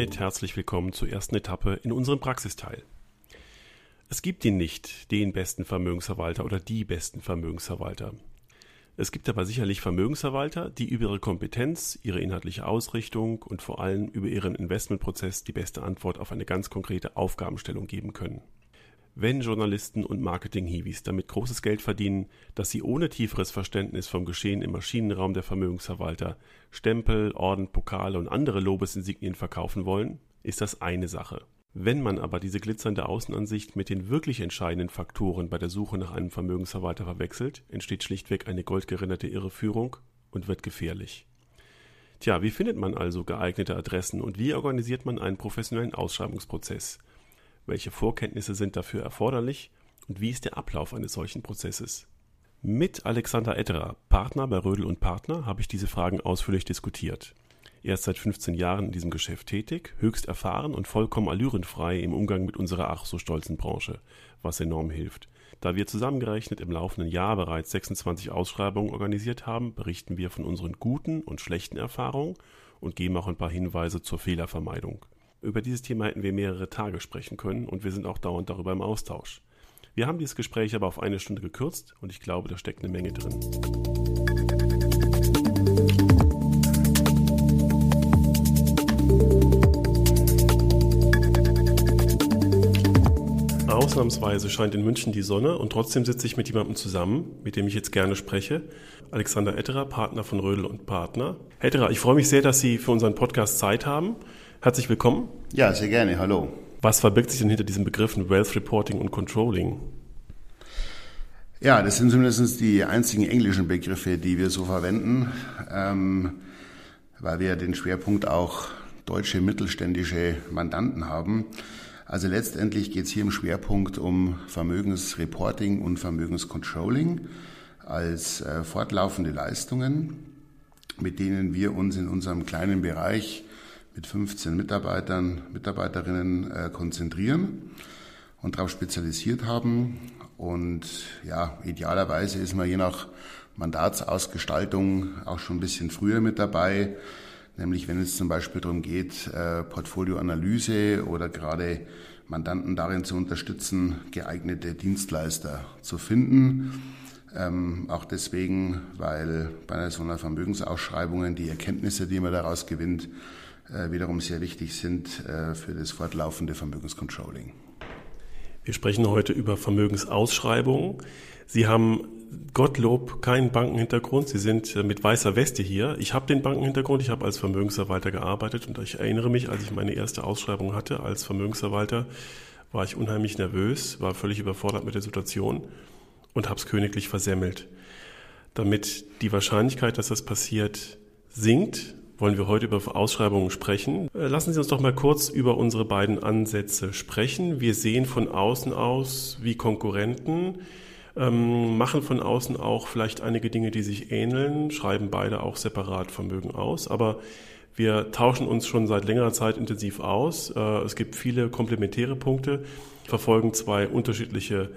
damit herzlich willkommen zur ersten Etappe in unserem Praxisteil. Es gibt ihn nicht, den besten Vermögensverwalter oder die besten Vermögensverwalter. Es gibt aber sicherlich Vermögensverwalter, die über ihre Kompetenz, ihre inhaltliche Ausrichtung und vor allem über ihren Investmentprozess die beste Antwort auf eine ganz konkrete Aufgabenstellung geben können. Wenn Journalisten und Marketing-Hiwis damit großes Geld verdienen, dass sie ohne tieferes Verständnis vom Geschehen im Maschinenraum der Vermögensverwalter Stempel, Orden, Pokale und andere Lobesinsignien verkaufen wollen, ist das eine Sache. Wenn man aber diese glitzernde Außenansicht mit den wirklich entscheidenden Faktoren bei der Suche nach einem Vermögensverwalter verwechselt, entsteht schlichtweg eine goldgerinnerte Irreführung und wird gefährlich. Tja, wie findet man also geeignete Adressen und wie organisiert man einen professionellen Ausschreibungsprozess? Welche Vorkenntnisse sind dafür erforderlich und wie ist der Ablauf eines solchen Prozesses? Mit Alexander Etterer, Partner bei Rödel und Partner, habe ich diese Fragen ausführlich diskutiert. Er ist seit 15 Jahren in diesem Geschäft tätig, höchst erfahren und vollkommen allürenfrei im Umgang mit unserer ach so stolzen Branche, was enorm hilft. Da wir zusammengerechnet im laufenden Jahr bereits 26 Ausschreibungen organisiert haben, berichten wir von unseren guten und schlechten Erfahrungen und geben auch ein paar Hinweise zur Fehlervermeidung. Über dieses Thema hätten wir mehrere Tage sprechen können und wir sind auch dauernd darüber im Austausch. Wir haben dieses Gespräch aber auf eine Stunde gekürzt und ich glaube, da steckt eine Menge drin. Ausnahmsweise scheint in München die Sonne und trotzdem sitze ich mit jemandem zusammen, mit dem ich jetzt gerne spreche. Alexander Etterer, Partner von Rödel und Partner. Etterer, ich freue mich sehr, dass Sie für unseren Podcast Zeit haben. Herzlich willkommen. Ja, sehr gerne. Hallo. Was verbirgt sich denn hinter diesen Begriffen Wealth Reporting und Controlling? Ja, das sind zumindest die einzigen englischen Begriffe, die wir so verwenden, ähm, weil wir den Schwerpunkt auch deutsche mittelständische Mandanten haben. Also letztendlich geht es hier im Schwerpunkt um Vermögensreporting und Vermögenscontrolling als äh, fortlaufende Leistungen, mit denen wir uns in unserem kleinen Bereich mit 15 Mitarbeitern, Mitarbeiterinnen äh, konzentrieren und darauf spezialisiert haben. Und ja, idealerweise ist man je nach Mandatsausgestaltung auch schon ein bisschen früher mit dabei. Nämlich wenn es zum Beispiel darum geht, äh, Portfolioanalyse oder gerade Mandanten darin zu unterstützen, geeignete Dienstleister zu finden. Ähm, auch deswegen, weil bei so einer Vermögensausschreibung die Erkenntnisse, die man daraus gewinnt, wiederum sehr wichtig sind äh, für das fortlaufende Vermögenscontrolling. Wir sprechen heute über Vermögensausschreibungen. Sie haben Gottlob keinen Bankenhintergrund. Sie sind äh, mit weißer Weste hier. Ich habe den Bankenhintergrund. Ich habe als Vermögensverwalter gearbeitet und ich erinnere mich, als ich meine erste Ausschreibung hatte als Vermögensverwalter, war ich unheimlich nervös, war völlig überfordert mit der Situation und habe es königlich versemmelt. Damit die Wahrscheinlichkeit, dass das passiert, sinkt, wollen wir heute über Ausschreibungen sprechen. Äh, lassen Sie uns doch mal kurz über unsere beiden Ansätze sprechen. Wir sehen von außen aus wie Konkurrenten, ähm, machen von außen auch vielleicht einige Dinge, die sich ähneln, schreiben beide auch separat Vermögen aus, aber wir tauschen uns schon seit längerer Zeit intensiv aus. Äh, es gibt viele komplementäre Punkte, verfolgen zwei unterschiedliche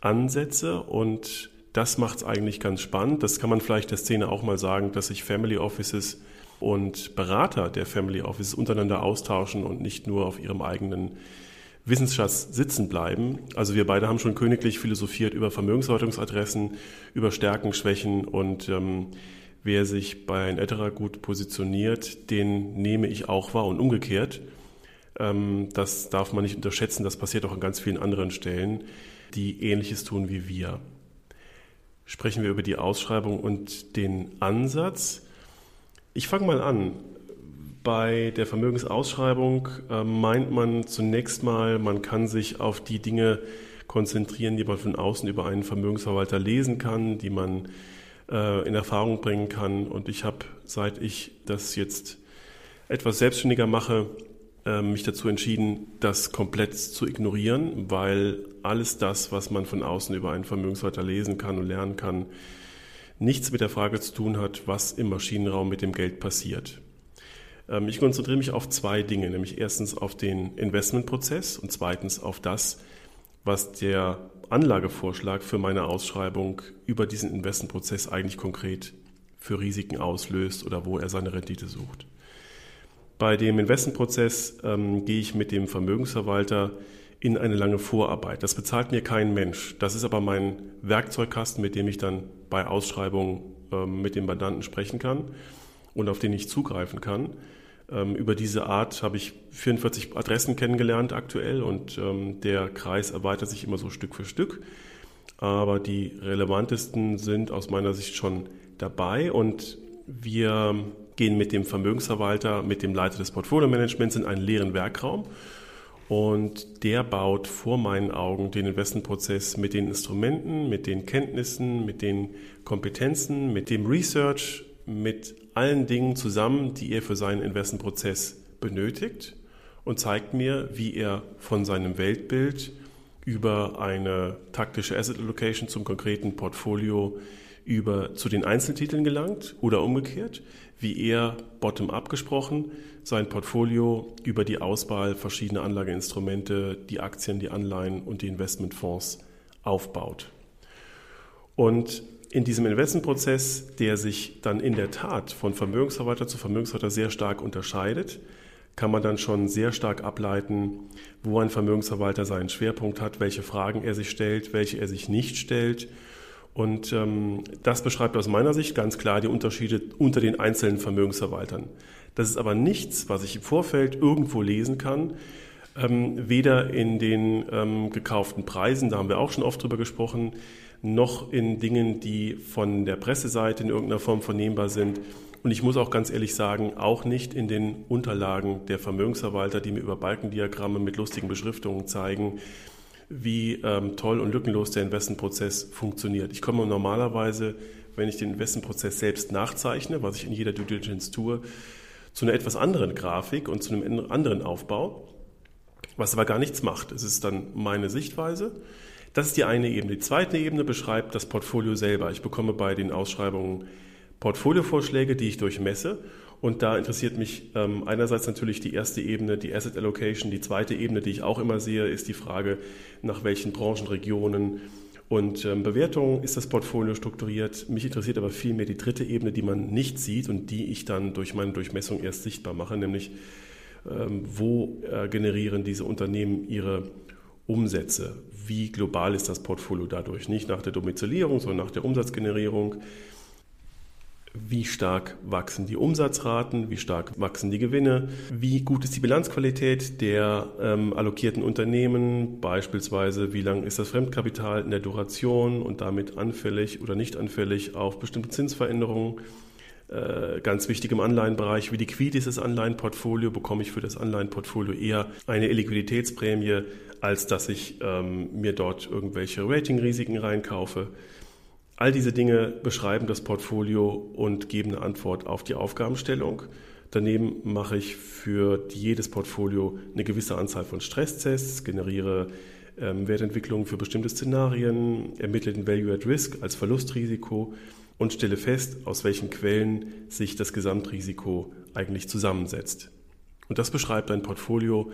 Ansätze und das macht es eigentlich ganz spannend. Das kann man vielleicht der Szene auch mal sagen, dass sich Family Offices und Berater der Family Office untereinander austauschen und nicht nur auf ihrem eigenen Wissensschatz sitzen bleiben. Also wir beide haben schon königlich philosophiert über Vermögensverwaltungsadressen, über Stärken, Schwächen und ähm, wer sich bei ein Etera gut positioniert, den nehme ich auch wahr und umgekehrt. Ähm, das darf man nicht unterschätzen, das passiert auch an ganz vielen anderen Stellen, die ähnliches tun wie wir. Sprechen wir über die Ausschreibung und den Ansatz. Ich fange mal an. Bei der Vermögensausschreibung äh, meint man zunächst mal, man kann sich auf die Dinge konzentrieren, die man von außen über einen Vermögensverwalter lesen kann, die man äh, in Erfahrung bringen kann. Und ich habe, seit ich das jetzt etwas selbstständiger mache, äh, mich dazu entschieden, das komplett zu ignorieren, weil alles das, was man von außen über einen Vermögensverwalter lesen kann und lernen kann, nichts mit der Frage zu tun hat, was im Maschinenraum mit dem Geld passiert. Ähm, ich konzentriere mich auf zwei Dinge, nämlich erstens auf den Investmentprozess und zweitens auf das, was der Anlagevorschlag für meine Ausschreibung über diesen Investmentprozess eigentlich konkret für Risiken auslöst oder wo er seine Rendite sucht. Bei dem Investmentprozess ähm, gehe ich mit dem Vermögensverwalter in eine lange Vorarbeit. Das bezahlt mir kein Mensch. Das ist aber mein Werkzeugkasten, mit dem ich dann bei Ausschreibungen ähm, mit dem Mandanten sprechen kann und auf den ich zugreifen kann. Ähm, über diese Art habe ich 44 Adressen kennengelernt aktuell und ähm, der Kreis erweitert sich immer so Stück für Stück. Aber die relevantesten sind aus meiner Sicht schon dabei und wir gehen mit dem Vermögensverwalter, mit dem Leiter des Portfolio-Managements in einen leeren Werkraum und der baut vor meinen Augen den Investmentprozess mit den Instrumenten, mit den Kenntnissen, mit den Kompetenzen, mit dem Research, mit allen Dingen zusammen, die er für seinen Investmentprozess benötigt und zeigt mir, wie er von seinem Weltbild über eine taktische Asset Allocation zum konkreten Portfolio über zu den Einzeltiteln gelangt oder umgekehrt, wie er bottom-up gesprochen sein Portfolio über die Auswahl verschiedener Anlageinstrumente, die Aktien, die Anleihen und die Investmentfonds aufbaut. Und in diesem Investmentprozess, der sich dann in der Tat von Vermögensverwalter zu Vermögensverwalter sehr stark unterscheidet, kann man dann schon sehr stark ableiten, wo ein Vermögensverwalter seinen Schwerpunkt hat, welche Fragen er sich stellt, welche er sich nicht stellt. Und ähm, das beschreibt aus meiner Sicht ganz klar die Unterschiede unter den einzelnen Vermögensverwaltern. Das ist aber nichts, was ich im Vorfeld irgendwo lesen kann, ähm, weder in den ähm, gekauften Preisen, da haben wir auch schon oft drüber gesprochen, noch in Dingen, die von der Presseseite in irgendeiner Form vernehmbar sind. Und ich muss auch ganz ehrlich sagen, auch nicht in den Unterlagen der Vermögensverwalter, die mir über Balkendiagramme mit lustigen Beschriftungen zeigen, wie ähm, toll und lückenlos der Investmentprozess funktioniert. Ich komme normalerweise, wenn ich den Investmentprozess selbst nachzeichne, was ich in jeder Due Diligence tue, zu einer etwas anderen Grafik und zu einem anderen Aufbau, was aber gar nichts macht. Es ist dann meine Sichtweise. Das ist die eine Ebene. Die zweite Ebene beschreibt das Portfolio selber. Ich bekomme bei den Ausschreibungen Portfoliovorschläge, die ich durchmesse. Und da interessiert mich ähm, einerseits natürlich die erste Ebene, die Asset Allocation. Die zweite Ebene, die ich auch immer sehe, ist die Frage, nach welchen Branchen, Regionen und ähm, Bewertungen ist das Portfolio strukturiert. Mich interessiert aber vielmehr die dritte Ebene, die man nicht sieht und die ich dann durch meine Durchmessung erst sichtbar mache, nämlich ähm, wo äh, generieren diese Unternehmen ihre Umsätze? Wie global ist das Portfolio dadurch? Nicht nach der Domizilierung, sondern nach der Umsatzgenerierung. Wie stark wachsen die Umsatzraten? Wie stark wachsen die Gewinne? Wie gut ist die Bilanzqualität der ähm, allokierten Unternehmen? Beispielsweise, wie lang ist das Fremdkapital in der Duration und damit anfällig oder nicht anfällig auf bestimmte Zinsveränderungen? Äh, ganz wichtig im Anleihenbereich, wie liquid ist das Anleihenportfolio? Bekomme ich für das Anleihenportfolio eher eine Liquiditätsprämie, als dass ich ähm, mir dort irgendwelche Ratingrisiken reinkaufe? All diese Dinge beschreiben das Portfolio und geben eine Antwort auf die Aufgabenstellung. Daneben mache ich für jedes Portfolio eine gewisse Anzahl von Stresstests, generiere ähm, Wertentwicklungen für bestimmte Szenarien, ermittle den Value at Risk als Verlustrisiko und stelle fest, aus welchen Quellen sich das Gesamtrisiko eigentlich zusammensetzt. Und das beschreibt ein Portfolio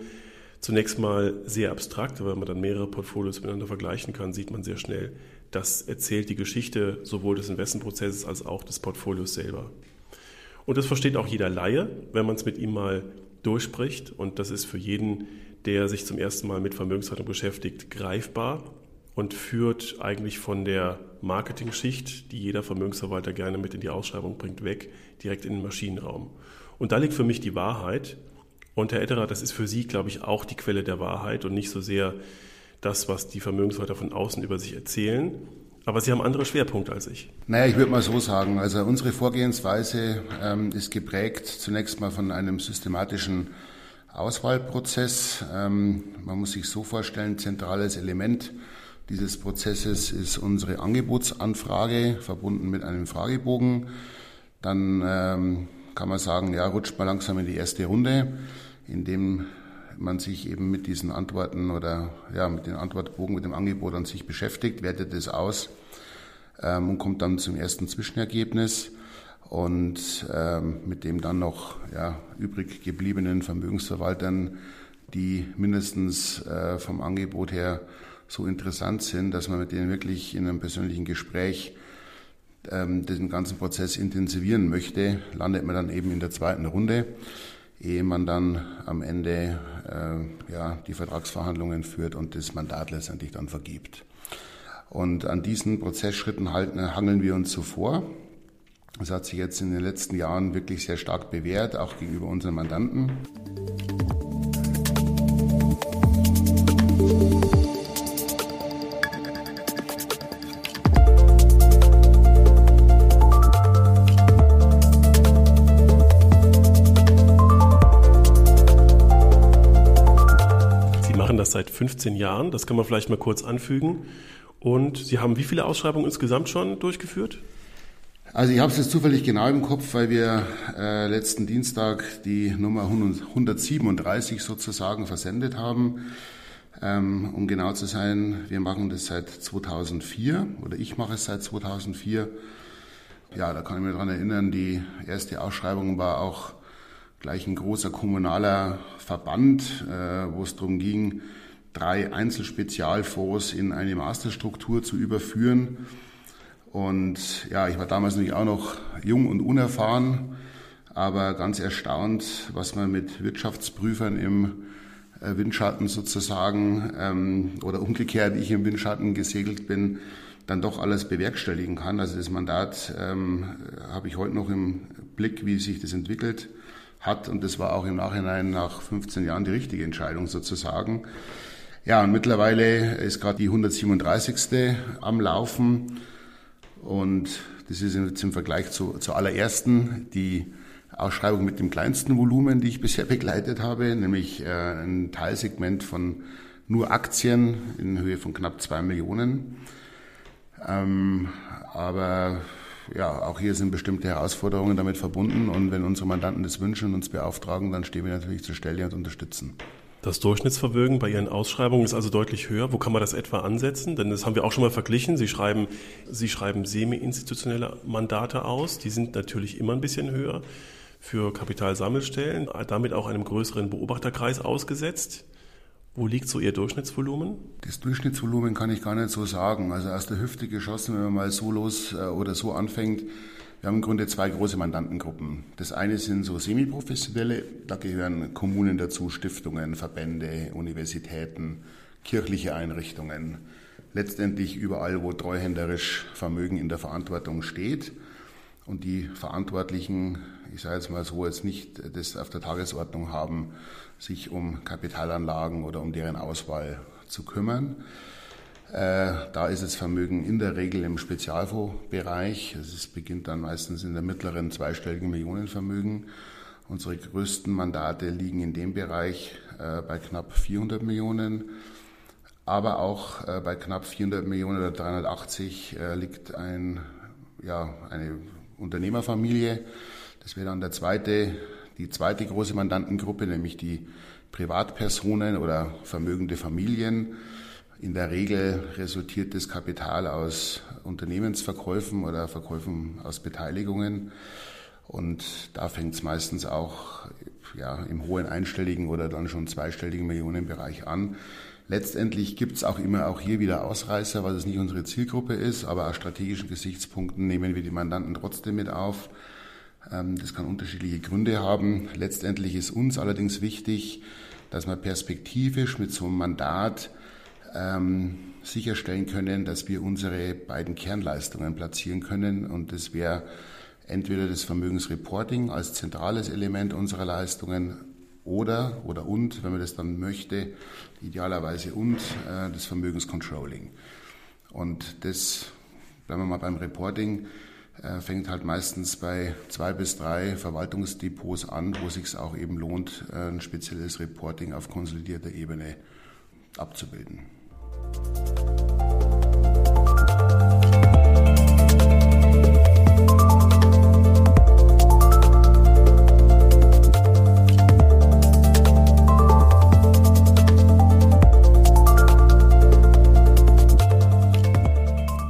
zunächst mal sehr abstrakt, aber wenn man dann mehrere Portfolios miteinander vergleichen kann, sieht man sehr schnell, das erzählt die Geschichte sowohl des Investmentprozesses als auch des Portfolios selber. Und das versteht auch jeder Laie, wenn man es mit ihm mal durchspricht. Und das ist für jeden, der sich zum ersten Mal mit Vermögenshaltung beschäftigt, greifbar und führt eigentlich von der Marketing-Schicht, die jeder Vermögensverwalter gerne mit in die Ausschreibung bringt, weg, direkt in den Maschinenraum. Und da liegt für mich die Wahrheit. Und Herr Etterer, das ist für Sie, glaube ich, auch die Quelle der Wahrheit und nicht so sehr das, was die Vermögensverwalter von außen über sich erzählen. Aber Sie haben andere Schwerpunkte als ich. Naja, ich würde mal so sagen. Also unsere Vorgehensweise ähm, ist geprägt zunächst mal von einem systematischen Auswahlprozess. Ähm, man muss sich so vorstellen, zentrales Element dieses Prozesses ist unsere Angebotsanfrage, verbunden mit einem Fragebogen. Dann ähm, kann man sagen, ja, rutscht mal langsam in die erste Runde, in dem man sich eben mit diesen Antworten oder ja, mit den Antwortbogen, mit dem Angebot an sich beschäftigt, wertet es aus ähm, und kommt dann zum ersten Zwischenergebnis und ähm, mit dem dann noch ja, übrig gebliebenen Vermögensverwaltern, die mindestens äh, vom Angebot her so interessant sind, dass man mit denen wirklich in einem persönlichen Gespräch ähm, den ganzen Prozess intensivieren möchte, landet man dann eben in der zweiten Runde. ehe man dann am Ende äh, ja, die Vertragsverhandlungen führt und das Mandat letztendlich dann vergibt. Und an diesen Prozessschritten halten, hangeln wir uns so vor. Das hat sich jetzt in den letzten Jahren wirklich sehr stark bewährt, auch gegenüber unseren Mandanten. 15 Jahren. Das kann man vielleicht mal kurz anfügen. Und Sie haben wie viele Ausschreibungen insgesamt schon durchgeführt? Also ich habe es jetzt zufällig genau im Kopf, weil wir äh, letzten Dienstag die Nummer 137 sozusagen versendet haben. Ähm, um genau zu sein, wir machen das seit 2004 oder ich mache es seit 2004. Ja, da kann ich mich daran erinnern, die erste Ausschreibung war auch gleich ein großer kommunaler Verband, äh, wo es darum ging, drei Einzelspezialfonds in eine Masterstruktur zu überführen. Und ja, ich war damals natürlich auch noch jung und unerfahren, aber ganz erstaunt, was man mit Wirtschaftsprüfern im äh, Windschatten sozusagen ähm, oder umgekehrt ich im Windschatten gesegelt bin, dann doch alles bewerkstelligen kann. Also das Mandat ähm, habe ich heute noch im Blick, wie sich das entwickelt hat. Und das war auch im Nachhinein nach 15 Jahren die richtige Entscheidung sozusagen. Ja, und mittlerweile ist gerade die 137. am Laufen. Und das ist jetzt im Vergleich zu, zur allerersten die Ausschreibung mit dem kleinsten Volumen, die ich bisher begleitet habe, nämlich äh, ein Teilsegment von nur Aktien in Höhe von knapp zwei Millionen. Ähm, aber ja, auch hier sind bestimmte Herausforderungen damit verbunden und wenn unsere Mandanten das wünschen und uns beauftragen, dann stehen wir natürlich zur Stelle und unterstützen. Das Durchschnittsvermögen bei Ihren Ausschreibungen ist also deutlich höher. Wo kann man das etwa ansetzen? Denn das haben wir auch schon mal verglichen. Sie schreiben, Sie schreiben semi-institutionelle Mandate aus. Die sind natürlich immer ein bisschen höher für Kapitalsammelstellen, damit auch einem größeren Beobachterkreis ausgesetzt. Wo liegt so Ihr Durchschnittsvolumen? Das Durchschnittsvolumen kann ich gar nicht so sagen. Also aus der Hüfte geschossen, wenn man mal so los äh, oder so anfängt. Wir haben im Grunde zwei große Mandantengruppen. Das eine sind so semiprofessionelle, da gehören Kommunen dazu, Stiftungen, Verbände, Universitäten, kirchliche Einrichtungen. Letztendlich überall, wo treuhänderisch Vermögen in der Verantwortung steht und die Verantwortlichen, ich sage jetzt mal so, jetzt nicht das auf der Tagesordnung haben, sich um Kapitalanlagen oder um deren Auswahl zu kümmern. Äh, da ist das Vermögen in der Regel im Spezialfondsbereich. Es beginnt dann meistens in der mittleren zweistelligen Millionenvermögen. Unsere größten Mandate liegen in dem Bereich äh, bei knapp 400 Millionen. Aber auch äh, bei knapp 400 Millionen oder 380 liegt ein, ja, eine Unternehmerfamilie. Das wäre dann der zweite, die zweite große Mandantengruppe, nämlich die Privatpersonen oder vermögende Familien. In der Regel resultiert das Kapital aus Unternehmensverkäufen oder Verkäufen aus Beteiligungen. Und da fängt es meistens auch ja, im hohen einstelligen oder dann schon zweistelligen Millionenbereich an. Letztendlich gibt es auch immer auch hier wieder Ausreißer, weil es nicht unsere Zielgruppe ist, aber aus strategischen Gesichtspunkten nehmen wir die Mandanten trotzdem mit auf. Ähm, das kann unterschiedliche Gründe haben. Letztendlich ist uns allerdings wichtig, dass man perspektivisch mit so einem Mandat ähm, sicherstellen können, dass wir unsere beiden Kernleistungen platzieren können. Und das wäre entweder das Vermögensreporting als zentrales Element unserer Leistungen oder, oder und, wenn man das dann möchte, idealerweise und äh, das Vermögenscontrolling. Und das, bleiben wir mal beim Reporting, äh, fängt halt meistens bei zwei bis drei Verwaltungsdepots an, wo sich auch eben lohnt, äh, ein spezielles Reporting auf konsolidierter Ebene abzubilden.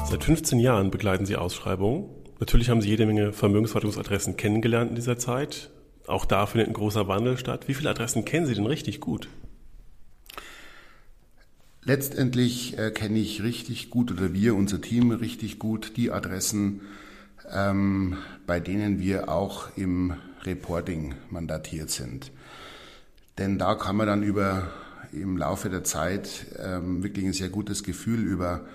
Seit 15 Jahren begleiten Sie Ausschreibungen. Natürlich haben Sie jede Menge Vermögensverwaltungsadressen kennengelernt in dieser Zeit. Auch da findet ein großer Wandel statt. Wie viele Adressen kennen Sie denn richtig gut? Letztendlich äh, kenne ich richtig gut oder wir, unser Team richtig gut die Adressen, ähm, bei denen wir auch im Reporting mandatiert sind. Denn da kann man dann über im Laufe der Zeit ähm, wirklich ein sehr gutes Gefühl über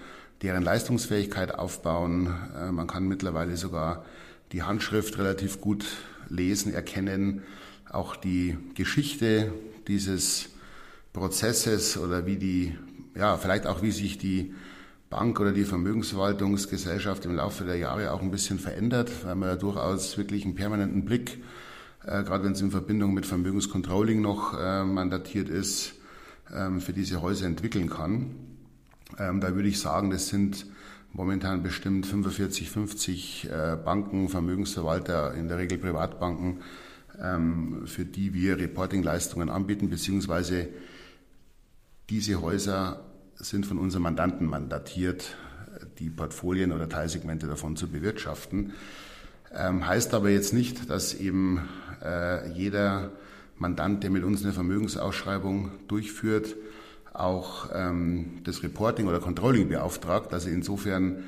deren Leistungsfähigkeit aufbauen. Äh, man kann mittlerweile sogar die Handschrift relativ gut lesen, erkennen, auch die Geschichte dieses Prozesses oder wie die, ja, vielleicht auch wie sich die Bank oder die Vermögensverwaltungsgesellschaft im Laufe der Jahre auch ein bisschen verändert, weil man ja durchaus wirklich einen permanenten Blick, äh, gerade wenn es in Verbindung mit Vermögenscontrolling noch äh, mandatiert ist, ähm, für diese Häuser entwickeln kann. Ähm, da würde ich sagen, das sind momentan bestimmt 45, 50 äh, Banken, Vermögensverwalter, in der Regel Privatbanken, ähm, für die wir Reportingleistungen anbieten, beziehungsweise diese Häuser sind von unseren Mandanten mandatiert, die Portfolien oder Teilsegmente davon zu bewirtschaften. Ähm, heißt aber jetzt nicht, dass eben äh, jeder Mandant, der mit uns eine Vermögensausschreibung durchführt, auch ähm, das Reporting oder Controlling beauftragt. Also insofern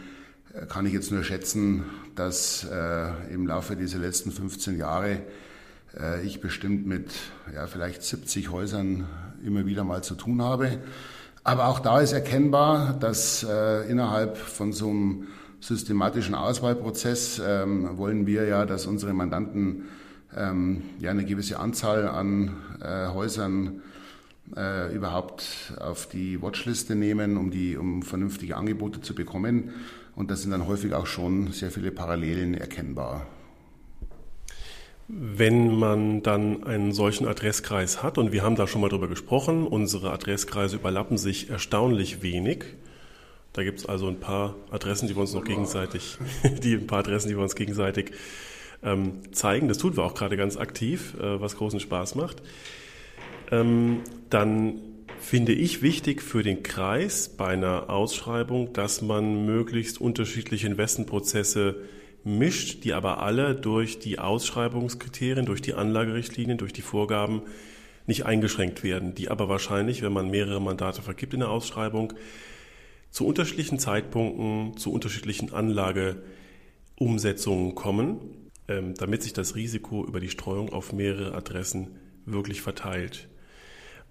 äh, kann ich jetzt nur schätzen, dass äh, im Laufe dieser letzten 15 Jahre äh, ich bestimmt mit ja, vielleicht 70 Häusern immer wieder mal zu tun habe. Aber auch da ist erkennbar, dass äh, innerhalb von so einem systematischen Auswahlprozess ähm, wollen wir ja, dass unsere Mandanten ähm, ja eine gewisse Anzahl an äh, Häusern äh, überhaupt auf die Watchliste nehmen, um die um vernünftige Angebote zu bekommen. Und da sind dann häufig auch schon sehr viele Parallelen erkennbar. Wenn man dann einen solchen Adresskreis hat, und wir haben da schon mal drüber gesprochen, unsere Adresskreise überlappen sich erstaunlich wenig. Da gibt es also ein paar Adressen, die wir uns noch gegenseitig, die ein paar Adressen, die wir uns gegenseitig ähm, zeigen. Das tun wir auch gerade ganz aktiv, äh, was großen Spaß macht. Ähm, dann finde ich wichtig für den Kreis bei einer Ausschreibung, dass man möglichst unterschiedliche Investmentprozesse mischt, die aber alle durch die Ausschreibungskriterien, durch die Anlagerichtlinien, durch die Vorgaben nicht eingeschränkt werden, die aber wahrscheinlich, wenn man mehrere Mandate vergibt in der Ausschreibung, zu unterschiedlichen Zeitpunkten, zu unterschiedlichen Anlageumsetzungen kommen, ähm, damit sich das Risiko über die Streuung auf mehrere Adressen wirklich verteilt.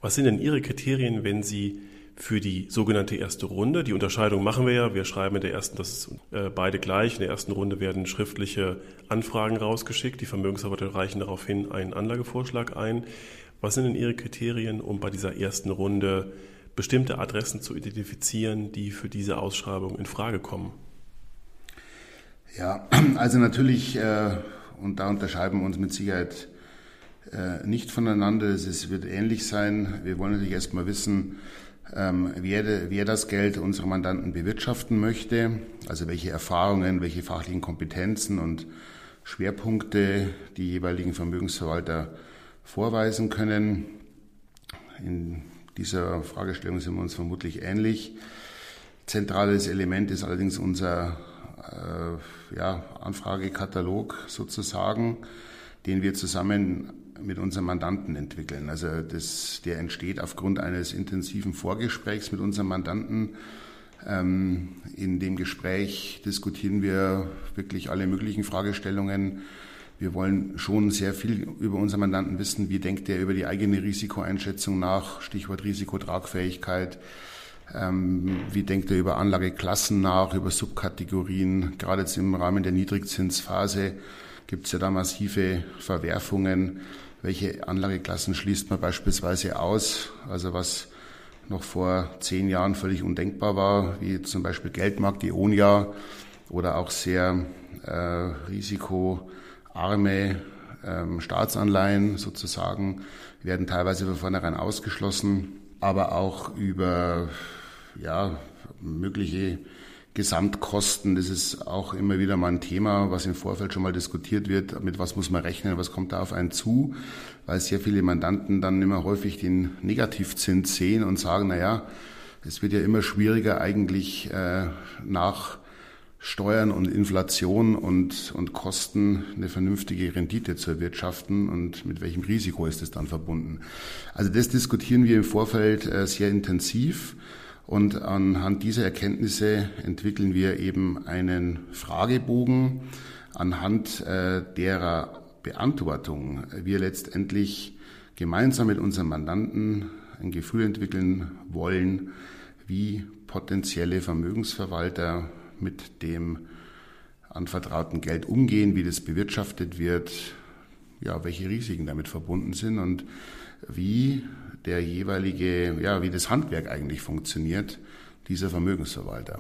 Was sind denn Ihre Kriterien, wenn Sie für die sogenannte erste Runde. Die Unterscheidung machen wir ja. Wir schreiben in der ersten, das ist äh, beide gleich. In der ersten Runde werden schriftliche Anfragen rausgeschickt. Die Vermögensverwalter reichen daraufhin einen Anlagevorschlag ein. Was sind denn Ihre Kriterien, um bei dieser ersten Runde bestimmte Adressen zu identifizieren, die für diese Ausschreibung in Frage kommen? Ja, also natürlich, äh, und da unterscheiden wir uns mit Sicherheit äh, nicht voneinander. Es wird ähnlich sein. Wir wollen natürlich erstmal wissen, ähm, wer, wer das Geld unserer Mandanten bewirtschaften möchte, also welche Erfahrungen, welche fachlichen Kompetenzen und Schwerpunkte die jeweiligen Vermögensverwalter vorweisen können. In dieser Fragestellung sind wir uns vermutlich ähnlich. Zentrales Element ist allerdings unser äh, ja, Anfragekatalog sozusagen, den wir zusammen mit unserem Mandanten entwickeln. Also das, der entsteht aufgrund eines intensiven Vorgesprächs mit unserem Mandanten. Ähm, in dem Gespräch diskutieren wir wirklich alle möglichen Fragestellungen. Wir wollen schon sehr viel über unseren Mandanten wissen. Wie denkt er über die eigene Risikoeinschätzung nach? Stichwort Risikotragfähigkeit. Ähm, wie denkt er über Anlageklassen nach, über Subkategorien? Gerade jetzt im Rahmen der Niedrigzinsphase gibt es ja da massive Verwerfungen. Welche Anlageklassen schließt man beispielsweise aus? Also was noch vor zehn Jahren völlig undenkbar war, wie zum Beispiel Geldmarkt, Ionia oder auch sehr äh, risikoarme ähm, Staatsanleihen sozusagen, werden teilweise von vornherein ausgeschlossen, aber auch über ja, mögliche Gesamtkosten, das ist auch immer wieder mal ein Thema, was im Vorfeld schon mal diskutiert wird. Mit was muss man rechnen, was kommt da auf einen zu? Weil sehr viele Mandanten dann immer häufig den Negativzins sehen und sagen, na ja, es wird ja immer schwieriger eigentlich äh, nach Steuern und Inflation und, und Kosten eine vernünftige Rendite zu erwirtschaften und mit welchem Risiko ist das dann verbunden. Also das diskutieren wir im Vorfeld äh, sehr intensiv. Und anhand dieser Erkenntnisse entwickeln wir eben einen Fragebogen, anhand äh, derer Beantwortung wir letztendlich gemeinsam mit unseren Mandanten ein Gefühl entwickeln wollen, wie potenzielle Vermögensverwalter mit dem anvertrauten Geld umgehen, wie das bewirtschaftet wird, ja, welche Risiken damit verbunden sind und wie der jeweilige, ja, wie das Handwerk eigentlich funktioniert, dieser Vermögensverwalter.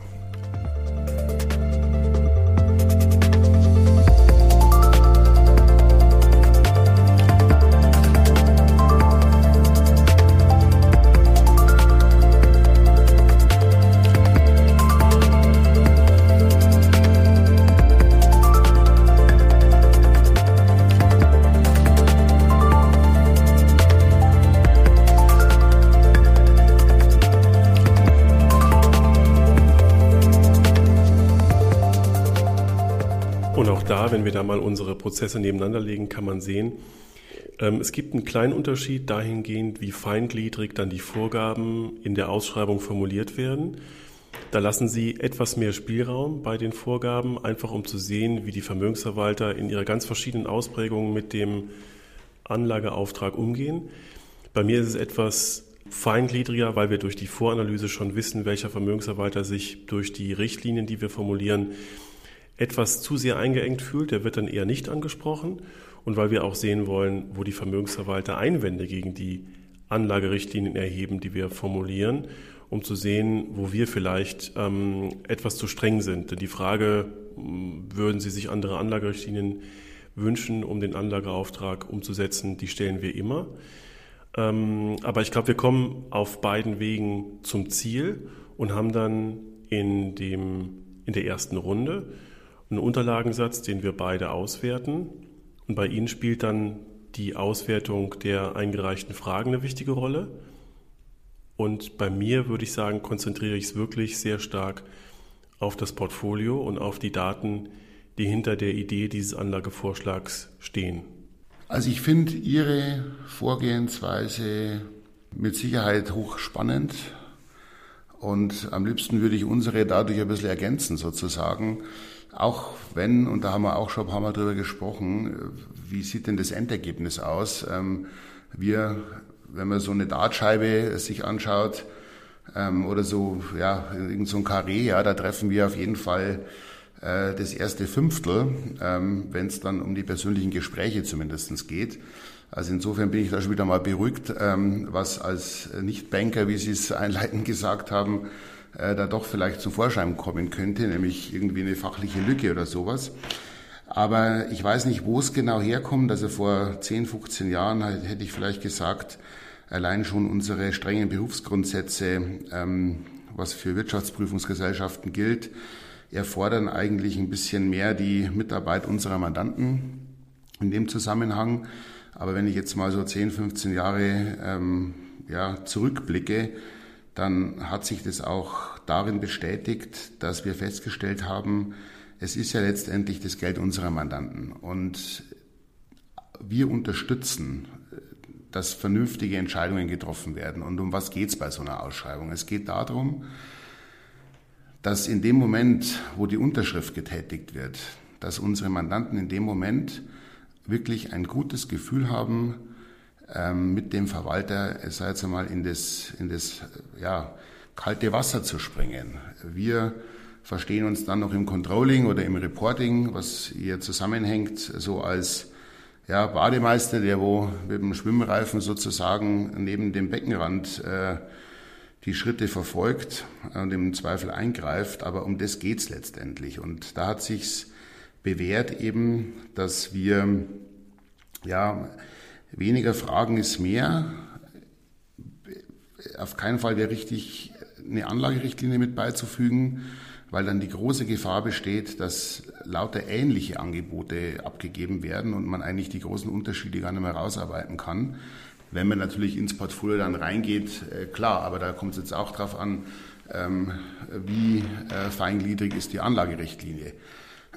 Wenn wir da mal unsere Prozesse nebeneinander legen, kann man sehen, ähm, es gibt einen kleinen Unterschied dahingehend, wie feingliedrig dann die Vorgaben in der Ausschreibung formuliert werden. Da lassen Sie etwas mehr Spielraum bei den Vorgaben, einfach um zu sehen, wie die Vermögensverwalter in ihrer ganz verschiedenen Ausprägung mit dem Anlageauftrag umgehen. Bei mir ist es etwas feingliedriger, weil wir durch die Voranalyse schon wissen, welcher Vermögensverwalter sich durch die Richtlinien, die wir formulieren, etwas zu sehr eingeengt fühlt, der wird dann eher nicht angesprochen. Und weil wir auch sehen wollen, wo die Vermögensverwalter Einwände gegen die Anlagerichtlinien erheben, die wir formulieren, um zu sehen, wo wir vielleicht ähm, etwas zu streng sind. Denn die Frage, würden Sie sich andere Anlagerichtlinien wünschen, um den Anlageauftrag umzusetzen, die stellen wir immer. Ähm, aber ich glaube, wir kommen auf beiden Wegen zum Ziel und haben dann in, dem, in der ersten Runde einen Unterlagensatz, den wir beide auswerten. Und bei Ihnen spielt dann die Auswertung der eingereichten Fragen eine wichtige Rolle. Und bei mir würde ich sagen, konzentriere ich es wirklich sehr stark auf das Portfolio und auf die Daten, die hinter der Idee dieses Anlagevorschlags stehen. Also ich finde Ihre Vorgehensweise mit Sicherheit hochspannend und am liebsten würde ich unsere dadurch ein bisschen ergänzen sozusagen. Auch wenn, und da haben wir auch schon ein paar Mal drüber gesprochen, wie sieht denn das Endergebnis aus? Ähm, wir, wenn man so eine Dartscheibe sich anschaut, ähm, oder so, ja, irgend so ein Karree, ja, da treffen wir auf jeden Fall äh, das erste Fünftel, ähm, wenn es dann um die persönlichen Gespräche zumindestens geht. Also insofern bin ich da schon wieder mal beruhigt, was als Nicht-Banker, wie Sie es einleitend gesagt haben, äh, da doch vielleicht zum Vorschein kommen könnte, nämlich irgendwie eine fachliche Lücke oder sowas. Aber ich weiß nicht, wo es genau herkommt. Also vor 10, 15 Jahren hätte ich vielleicht gesagt, allein schon unsere strengen Berufsgrundsätze, ähm, was für Wirtschaftsprüfungsgesellschaften gilt, erfordern eigentlich ein bisschen mehr die Mitarbeit unserer Mandanten in dem Zusammenhang. Aber wenn ich jetzt mal so 10, 15 Jahre ähm, ja, zurückblicke, dann hat sich das auch darin bestätigt, dass wir festgestellt haben, es ist ja letztendlich das Geld unserer Mandanten und wir unterstützen, dass vernünftige Entscheidungen getroffen werden. Und um was geht es bei so einer Ausschreibung? Es geht darum, dass in dem Moment, wo die Unterschrift getätigt wird, dass unsere Mandanten in dem Moment wirklich ein gutes Gefühl haben, ähm, mit dem Verwalter, es sei jetzt einmal in das, in das ja, kalte Wasser zu springen. Wir verstehen uns dann noch im Controlling oder im Reporting, was hier zusammenhängt, so als ja, Bademeister, der wo mit dem Schwimmreifen sozusagen neben dem Beckenrand äh, die Schritte verfolgt und im Zweifel eingreift. Aber um das geht's letztendlich. Und da hat sich's bewährt eben, dass wir ja Weniger Fragen ist mehr. Auf keinen Fall wäre richtig, eine Anlagerichtlinie mit beizufügen, weil dann die große Gefahr besteht, dass lauter ähnliche Angebote abgegeben werden und man eigentlich die großen Unterschiede gar nicht mehr rausarbeiten kann. Wenn man natürlich ins Portfolio dann reingeht, äh, klar, aber da kommt es jetzt auch drauf an, ähm, wie äh, feingliedrig ist die Anlagerichtlinie.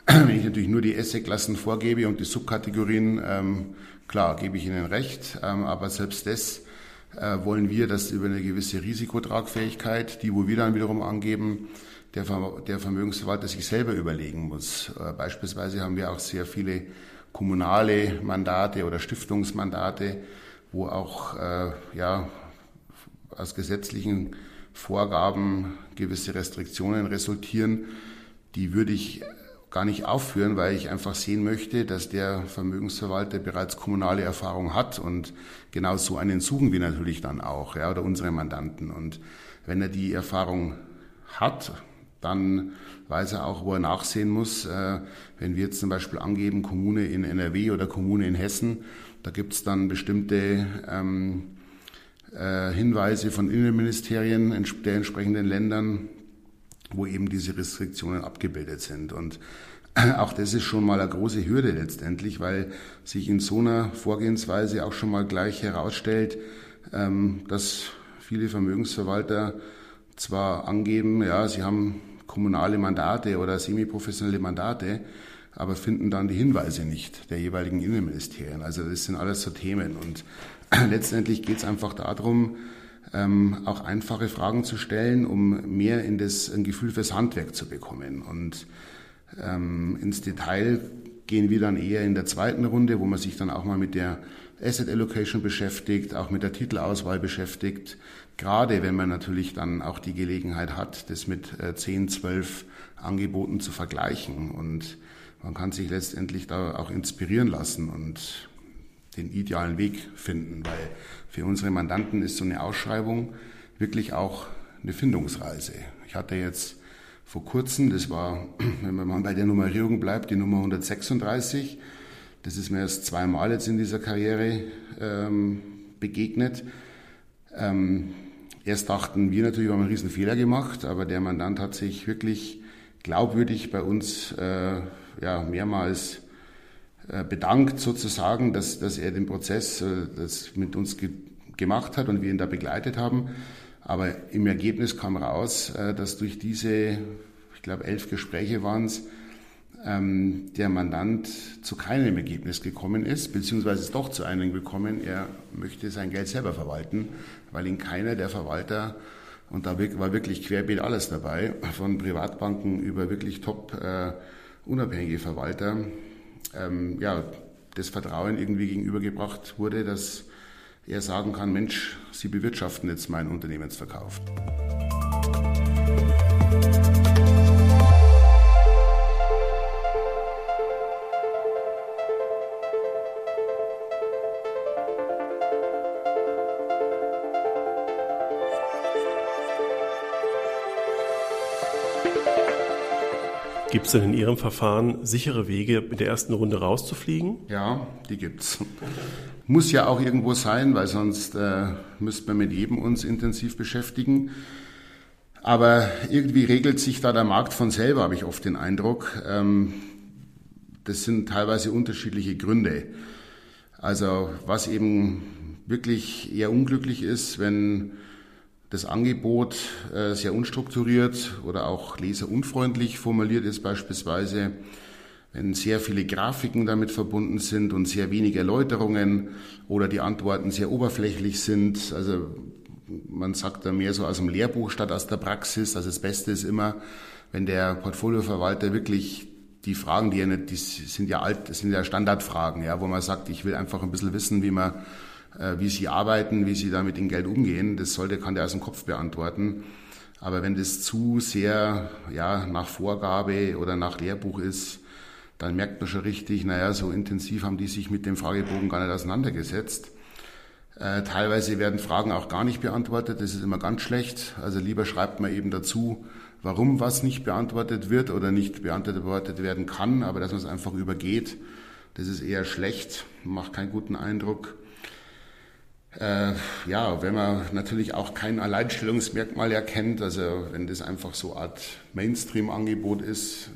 Wenn ich natürlich nur die Assetklassen vorgebe und die Subkategorien, ähm, klar, gebe ich Ihnen recht, ähm, aber selbst das äh, wollen wir, dass über eine gewisse Risikotragfähigkeit, die wo wir dann wiederum angeben, der, der Vermögensverwalter sich selber überlegen muss. Äh, beispielsweise haben wir auch sehr viele kommunale Mandate oder Stiftungsmandate, wo auch äh, ja, aus gesetzlichen Vorgaben gewisse Restriktionen resultieren. Die würde ich gar nicht aufführen, weil ich einfach sehen möchte, dass der Vermögensverwalter bereits kommunale Erfahrung hat und genau so einen suchen wir natürlich dann auch, ja, oder unsere Mandanten. Und wenn er die Erfahrung hat, dann weiß er auch, wo er nachsehen muss. Äh, wenn wir jetzt zum Beispiel angeben, Kommune in NRW oder Kommune in Hessen, da gibt es dann bestimmte ähm, äh, Hinweise von Innenministerien der entsprechenden Ländern, wo eben diese Restriktionen abgebildet sind. Und auch das ist schon mal eine große Hürde letztendlich, weil sich in so einer Vorgehensweise auch schon mal gleich herausstellt, ähm, dass viele Vermögensverwalter zwar angeben, ja, sie haben kommunale Mandate oder semiprofessionelle Mandate, aber finden dann die Hinweise nicht der jeweiligen Innenministerien. Also das sind alles so Themen. Und letztendlich geht es einfach darum, ähm, auch einfache Fragen zu stellen, um mehr in das ein Gefühl fürs Handwerk zu bekommen. Und ähm, ins Detail gehen wir dann eher in der zweiten Runde, wo man sich dann auch mal mit der Asset Allocation beschäftigt, auch mit der Titelauswahl beschäftigt. Gerade wenn man natürlich dann auch die Gelegenheit hat, das mit äh, 10, 12 Angeboten zu vergleichen. Und man kann sich letztendlich da auch inspirieren lassen und den idealen Weg finden, weil für unsere Mandanten ist so eine Ausschreibung wirklich auch eine Findungsreise. Ich hatte jetzt vor kurzem, das war, wenn man bei der Nummerierung bleibt, die Nummer 136. Das ist mir erst zweimal jetzt in dieser Karriere ähm, begegnet. Ähm, erst dachten wir natürlich, wir haben einen riesen Fehler gemacht, aber der Mandant hat sich wirklich glaubwürdig bei uns äh, ja, mehrmals äh, bedankt sozusagen, dass, dass er den Prozess äh, das mit uns ge gemacht hat und wir ihn da begleitet haben. Aber im Ergebnis kam raus, äh, dass durch diese, ich glaube, elf Gespräche waren es, ähm, der Mandant zu keinem Ergebnis gekommen ist, beziehungsweise ist doch zu einem gekommen, er möchte sein Geld selber verwalten, weil ihn keiner der Verwalter, und da war wirklich querbeet alles dabei, von Privatbanken über wirklich top äh, unabhängige Verwalter, ähm, ja, das Vertrauen irgendwie gegenübergebracht wurde, dass er sagen kann, Mensch, Sie bewirtschaften jetzt meinen Unternehmensverkauf. Gibt es denn in Ihrem Verfahren sichere Wege, in der ersten Runde rauszufliegen? Ja, die gibt's. Muss ja auch irgendwo sein, weil sonst äh, müsste man mit jedem uns intensiv beschäftigen. Aber irgendwie regelt sich da der Markt von selber, habe ich oft den Eindruck. Ähm, das sind teilweise unterschiedliche Gründe. Also was eben wirklich eher unglücklich ist, wenn das Angebot äh, sehr unstrukturiert oder auch leserunfreundlich formuliert ist beispielsweise, wenn sehr viele Grafiken damit verbunden sind und sehr wenig Erläuterungen oder die Antworten sehr oberflächlich sind. Also man sagt da mehr so aus dem Lehrbuch statt aus der Praxis. Also das Beste ist immer, wenn der Portfolioverwalter wirklich die Fragen, die, er nicht, die sind ja alt, das sind ja Standardfragen, ja, wo man sagt, ich will einfach ein bisschen wissen, wie man wie sie arbeiten, wie sie da mit dem Geld umgehen, das sollte, kann der aus dem Kopf beantworten. Aber wenn das zu sehr ja, nach Vorgabe oder nach Lehrbuch ist, dann merkt man schon richtig, naja, so intensiv haben die sich mit dem Fragebogen gar nicht auseinandergesetzt. Äh, teilweise werden Fragen auch gar nicht beantwortet, das ist immer ganz schlecht. Also lieber schreibt man eben dazu, warum was nicht beantwortet wird oder nicht beantwortet werden kann, aber dass man es einfach übergeht, das ist eher schlecht, macht keinen guten Eindruck. Äh, ja, wenn man natürlich auch kein Alleinstellungsmerkmal erkennt, also wenn das einfach so eine Art Mainstream-Angebot ist,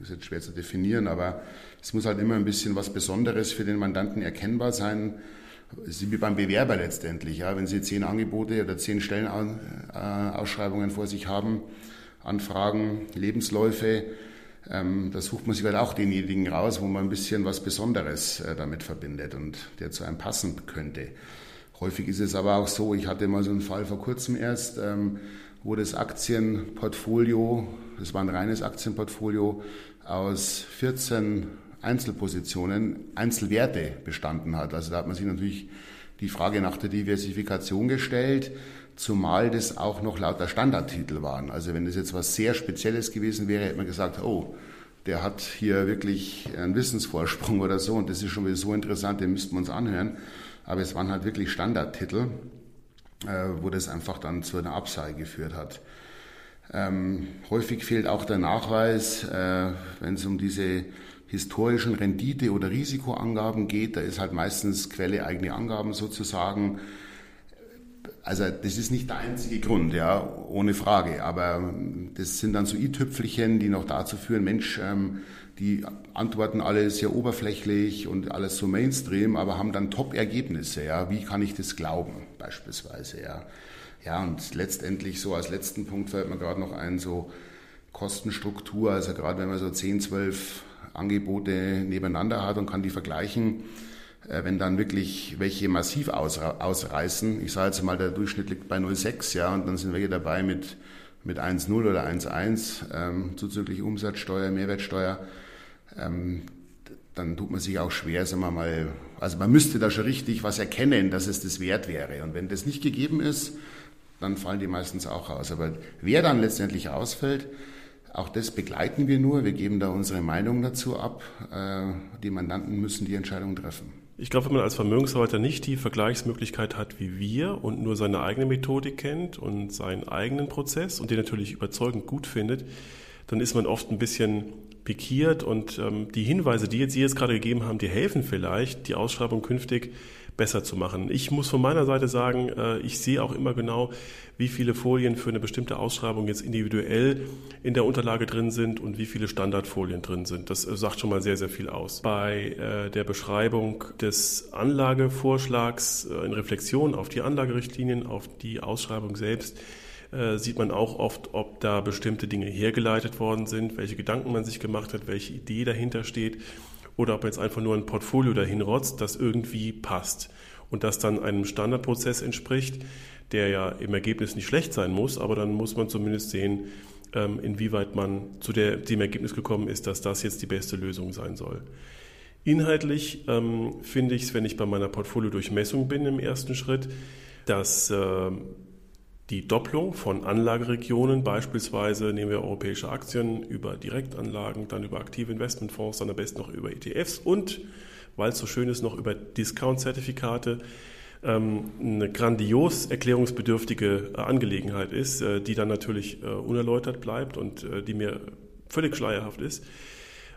ist jetzt schwer zu definieren, aber es muss halt immer ein bisschen was Besonderes für den Mandanten erkennbar sein. Es ist wie beim Bewerber letztendlich. Ja. Wenn Sie zehn Angebote oder zehn Stellenausschreibungen vor sich haben, Anfragen, Lebensläufe, ähm, da sucht man sich halt auch denjenigen raus, wo man ein bisschen was Besonderes äh, damit verbindet und der zu einem passen könnte. Häufig ist es aber auch so, ich hatte mal so einen Fall vor kurzem erst, ähm, wo das Aktienportfolio, das war ein reines Aktienportfolio, aus 14 Einzelpositionen, Einzelwerte bestanden hat. Also da hat man sich natürlich die Frage nach der Diversifikation gestellt, zumal das auch noch lauter Standardtitel waren. Also wenn das jetzt was sehr Spezielles gewesen wäre, hätte man gesagt, oh, der hat hier wirklich einen Wissensvorsprung oder so und das ist schon wieder so interessant, den müssten wir uns anhören. Aber es waren halt wirklich Standardtitel, äh, wo das einfach dann zu einer Absage geführt hat. Ähm, häufig fehlt auch der Nachweis, äh, wenn es um diese historischen Rendite- oder Risikoangaben geht. Da ist halt meistens Quelle eigene Angaben sozusagen. Also das ist nicht der einzige Grund, ja, ohne Frage. Aber das sind dann so i-Tüpfelchen, die noch dazu führen, Mensch, ähm, die antworten alle sehr oberflächlich und alles so Mainstream, aber haben dann Top-Ergebnisse. Ja, wie kann ich das glauben, beispielsweise? Ja, ja, und letztendlich so als letzten Punkt fällt mir gerade noch ein, so Kostenstruktur. Also gerade wenn man so 10, 12 Angebote nebeneinander hat und kann die vergleichen, wenn dann wirklich welche massiv ausreißen, ich sage jetzt mal, der Durchschnitt liegt bei 0,6, ja, und dann sind welche dabei mit, mit 1,0 oder 1,1, ähm, zuzüglich Umsatzsteuer, Mehrwertsteuer, ähm, dann tut man sich auch schwer, sagen wir mal, also man müsste da schon richtig was erkennen, dass es das wert wäre. Und wenn das nicht gegeben ist, dann fallen die meistens auch aus. Aber wer dann letztendlich ausfällt, auch das begleiten wir nur. Wir geben da unsere Meinung dazu ab. Äh, die Mandanten müssen die Entscheidung treffen. Ich glaube, wenn man als Vermögensverwalter nicht die Vergleichsmöglichkeit hat wie wir und nur seine eigene Methodik kennt und seinen eigenen Prozess und den natürlich überzeugend gut findet, dann ist man oft ein bisschen pikiert und ähm, die Hinweise, die jetzt Sie jetzt gerade gegeben haben, die helfen vielleicht, die Ausschreibung künftig besser zu machen. Ich muss von meiner Seite sagen, äh, ich sehe auch immer genau, wie viele Folien für eine bestimmte Ausschreibung jetzt individuell in der Unterlage drin sind und wie viele Standardfolien drin sind. Das äh, sagt schon mal sehr, sehr viel aus. Bei äh, der Beschreibung des Anlagevorschlags in Reflexion auf die Anlagerichtlinien, auf die Ausschreibung selbst, sieht man auch oft, ob da bestimmte Dinge hergeleitet worden sind, welche Gedanken man sich gemacht hat, welche Idee dahinter steht oder ob jetzt einfach nur ein Portfolio dahin rotzt, das irgendwie passt und das dann einem Standardprozess entspricht, der ja im Ergebnis nicht schlecht sein muss, aber dann muss man zumindest sehen, ähm, inwieweit man zu der, dem Ergebnis gekommen ist, dass das jetzt die beste Lösung sein soll. Inhaltlich ähm, finde ich es, wenn ich bei meiner Portfolio-Durchmessung bin im ersten Schritt, dass äh, die Doppelung von Anlageregionen, beispielsweise nehmen wir europäische Aktien über Direktanlagen, dann über aktive Investmentfonds, dann am besten noch über ETFs und, weil es so schön ist, noch über Discount-Zertifikate, ähm, eine grandios erklärungsbedürftige äh, Angelegenheit ist, äh, die dann natürlich äh, unerläutert bleibt und die mir völlig schleierhaft ist.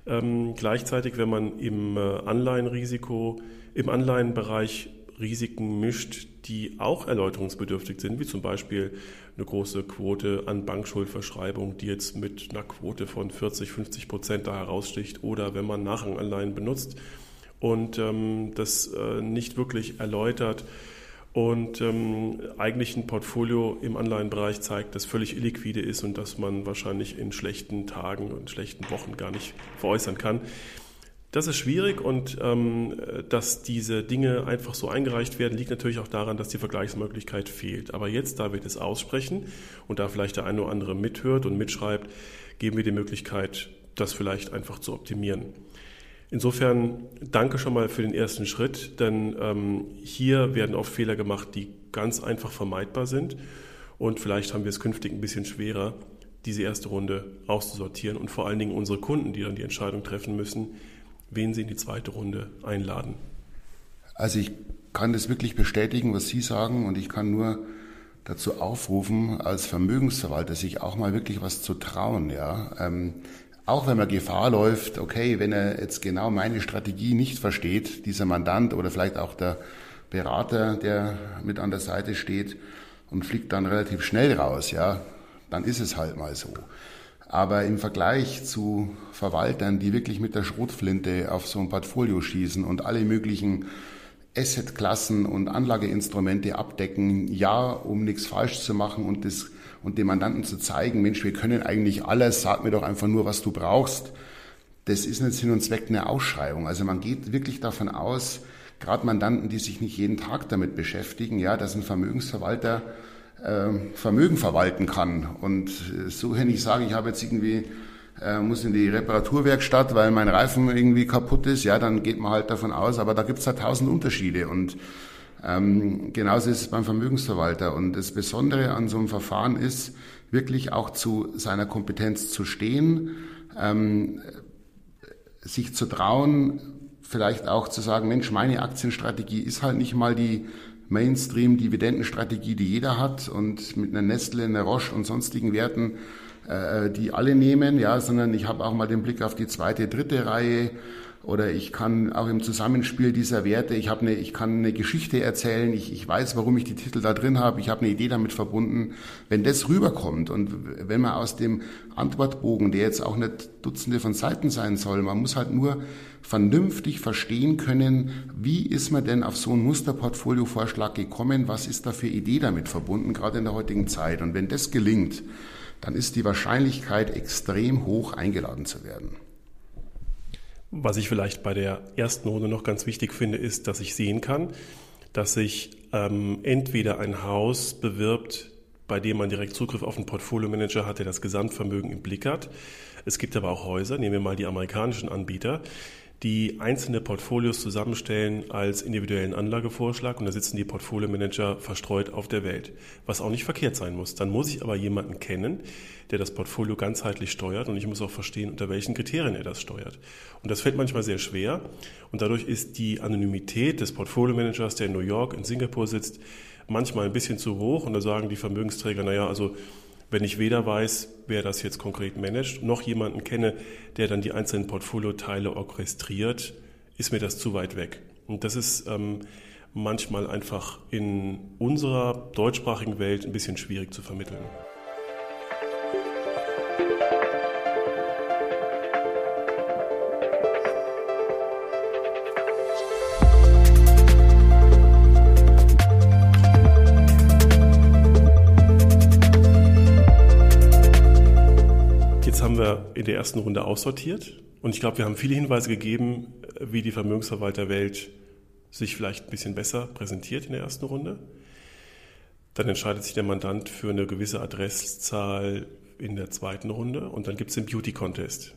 Ähm, gleichzeitig, wenn man im Anleihenrisiko, im Anleihenbereich Risiken mischt, die auch erläuterungsbedürftig sind, wie zum Beispiel eine große Quote an Bankschuldverschreibung, die jetzt mit einer Quote von 40, 50 Prozent da heraussticht, oder wenn man Nachranganleihen benutzt und ähm, das äh, nicht wirklich erläutert und ähm, eigentlich ein Portfolio im Anleihenbereich zeigt, das völlig illiquide ist und das man wahrscheinlich in schlechten Tagen und schlechten Wochen gar nicht veräußern kann. Das ist schwierig und ähm, dass diese Dinge einfach so eingereicht werden, liegt natürlich auch daran, dass die Vergleichsmöglichkeit fehlt. Aber jetzt, da wir das aussprechen und da vielleicht der eine oder andere mithört und mitschreibt, geben wir die Möglichkeit, das vielleicht einfach zu optimieren. Insofern danke schon mal für den ersten Schritt, denn ähm, hier werden oft Fehler gemacht, die ganz einfach vermeidbar sind und vielleicht haben wir es künftig ein bisschen schwerer, diese erste Runde auszusortieren und vor allen Dingen unsere Kunden, die dann die Entscheidung treffen müssen, wen Sie in die zweite Runde einladen? Also ich kann das wirklich bestätigen, was Sie sagen und ich kann nur dazu aufrufen, als Vermögensverwalter sich auch mal wirklich was zu trauen. Ja? Ähm, auch wenn man Gefahr läuft, okay, wenn er jetzt genau meine Strategie nicht versteht, dieser Mandant oder vielleicht auch der Berater, der mit an der Seite steht und fliegt dann relativ schnell raus, ja, dann ist es halt mal so. Aber im Vergleich zu Verwaltern, die wirklich mit der Schrotflinte auf so ein Portfolio schießen und alle möglichen Assetklassen und Anlageinstrumente abdecken, ja, um nichts falsch zu machen und das und dem Mandanten zu zeigen, Mensch, wir können eigentlich alles, sag mir doch einfach nur, was du brauchst. Das ist nicht Sinn und Zweck eine Ausschreibung. Also man geht wirklich davon aus, gerade Mandanten, die sich nicht jeden Tag damit beschäftigen, ja, dass ein Vermögensverwalter Vermögen verwalten kann. Und so, wenn ich sage, ich habe jetzt irgendwie äh, muss in die Reparaturwerkstatt, weil mein Reifen irgendwie kaputt ist, ja, dann geht man halt davon aus, aber da gibt es halt tausend Unterschiede und ähm, genauso ist es beim Vermögensverwalter. Und das Besondere an so einem Verfahren ist, wirklich auch zu seiner Kompetenz zu stehen, ähm, sich zu trauen, vielleicht auch zu sagen, Mensch, meine Aktienstrategie ist halt nicht mal die Mainstream-Dividendenstrategie, die jeder hat und mit einer Nestle, einer Roche und sonstigen Werten, äh, die alle nehmen, ja, sondern ich habe auch mal den Blick auf die zweite, dritte Reihe oder ich kann auch im Zusammenspiel dieser Werte, ich habe eine, ich kann eine Geschichte erzählen, ich, ich weiß, warum ich die Titel da drin habe, ich habe eine Idee damit verbunden. Wenn das rüberkommt und wenn man aus dem Antwortbogen, der jetzt auch nicht Dutzende von Seiten sein soll, man muss halt nur vernünftig verstehen können, wie ist man denn auf so einen Musterportfolio-Vorschlag gekommen, was ist da für Idee damit verbunden, gerade in der heutigen Zeit. Und wenn das gelingt, dann ist die Wahrscheinlichkeit extrem hoch eingeladen zu werden. Was ich vielleicht bei der ersten Runde noch ganz wichtig finde, ist, dass ich sehen kann, dass sich ähm, entweder ein Haus bewirbt, bei dem man direkt Zugriff auf einen Portfolio-Manager hat, der das Gesamtvermögen im Blick hat. Es gibt aber auch Häuser, nehmen wir mal die amerikanischen Anbieter, die einzelne Portfolios zusammenstellen als individuellen Anlagevorschlag. Und da sitzen die Portfolio-Manager verstreut auf der Welt, was auch nicht verkehrt sein muss. Dann muss ich aber jemanden kennen, der das Portfolio ganzheitlich steuert. Und ich muss auch verstehen, unter welchen Kriterien er das steuert. Und das fällt manchmal sehr schwer. Und dadurch ist die Anonymität des Portfolio-Managers, der in New York, in Singapur sitzt, manchmal ein bisschen zu hoch. Und da sagen die Vermögensträger, naja, also wenn ich weder weiß, wer das jetzt konkret managt, noch jemanden kenne, der dann die einzelnen Portfolioteile orchestriert, ist mir das zu weit weg. Und das ist ähm, manchmal einfach in unserer deutschsprachigen Welt ein bisschen schwierig zu vermitteln. Haben wir in der ersten Runde aussortiert. Und ich glaube, wir haben viele Hinweise gegeben, wie die Vermögensverwalterwelt sich vielleicht ein bisschen besser präsentiert in der ersten Runde. Dann entscheidet sich der Mandant für eine gewisse Adresszahl in der zweiten Runde. Und dann gibt es den Beauty Contest.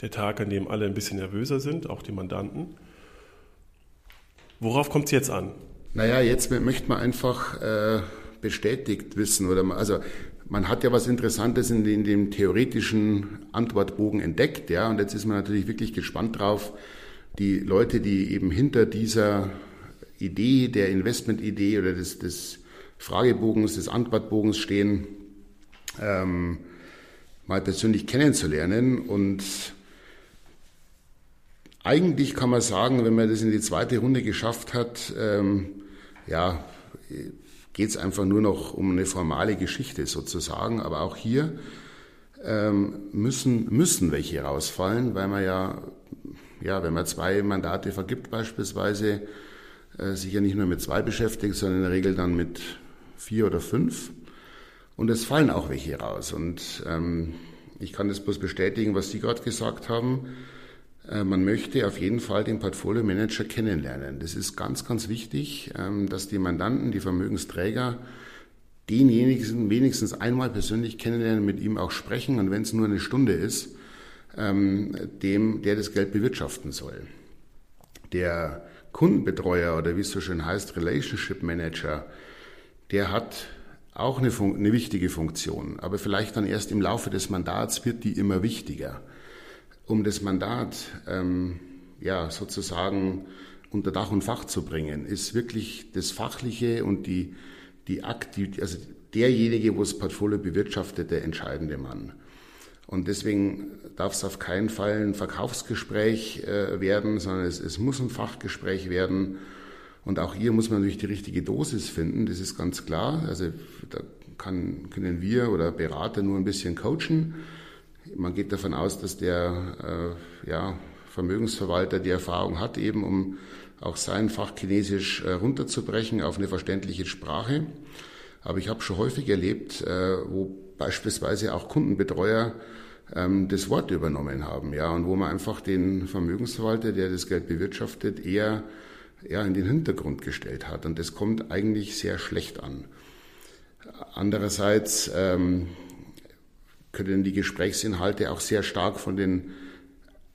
Der Tag, an dem alle ein bisschen nervöser sind, auch die Mandanten. Worauf kommt es jetzt an? Naja, jetzt möchte man einfach äh, bestätigt wissen oder also man hat ja was Interessantes in, in, dem theoretischen Antwortbogen entdeckt, ja, und jetzt ist man natürlich wirklich gespannt drauf, die Leute, die eben hinter dieser Idee, der Investmentidee oder des, des Fragebogens, des Antwortbogens stehen, ähm, mal persönlich kennenzulernen. Und eigentlich kann man sagen, wenn man das in die zweite Runde geschafft hat, ähm, ja, geht es einfach nur noch um eine formale Geschichte sozusagen. Aber auch hier ähm, müssen, müssen welche rausfallen, weil man ja, ja, wenn man zwei Mandate vergibt beispielsweise, äh, sich ja nicht nur mit zwei beschäftigt, sondern in der Regel dann mit vier oder fünf. Und es fallen auch welche raus. Und ähm, ich kann das bloß bestätigen, was Sie gerade gesagt haben. Äh, man möchte auf jeden Fall den Portfolio Manager kennenlernen. Das ist ganz, ganz wichtig, ähm, dass die Mandanten, die Vermögensträger, denjenigen wenigstens einmal persönlich kennenlernen, mit ihm auch sprechen und wenn es nur eine Stunde ist, ähm, dem, der das Geld bewirtschaften soll. Der Kundenbetreuer oder wie es so schön heißt, Relationship Manager, der hat auch eine, eine wichtige Funktion, aber vielleicht dann erst im Laufe des Mandats wird die immer wichtiger um das Mandat ähm, ja, sozusagen unter Dach und Fach zu bringen, ist wirklich das Fachliche und die, die Aktiv also derjenige, wo das Portfolio bewirtschaftet, der entscheidende Mann. Und deswegen darf es auf keinen Fall ein Verkaufsgespräch äh, werden, sondern es, es muss ein Fachgespräch werden. Und auch hier muss man natürlich die richtige Dosis finden, das ist ganz klar. Also da kann, können wir oder Berater nur ein bisschen coachen. Man geht davon aus, dass der äh, ja, Vermögensverwalter die Erfahrung hat, eben um auch sein Fach Chinesisch äh, runterzubrechen auf eine verständliche Sprache. Aber ich habe schon häufig erlebt, äh, wo beispielsweise auch Kundenbetreuer ähm, das Wort übernommen haben, ja, und wo man einfach den Vermögensverwalter, der das Geld bewirtschaftet, eher ja, in den Hintergrund gestellt hat. Und das kommt eigentlich sehr schlecht an. Andererseits ähm, können die Gesprächsinhalte auch sehr stark von den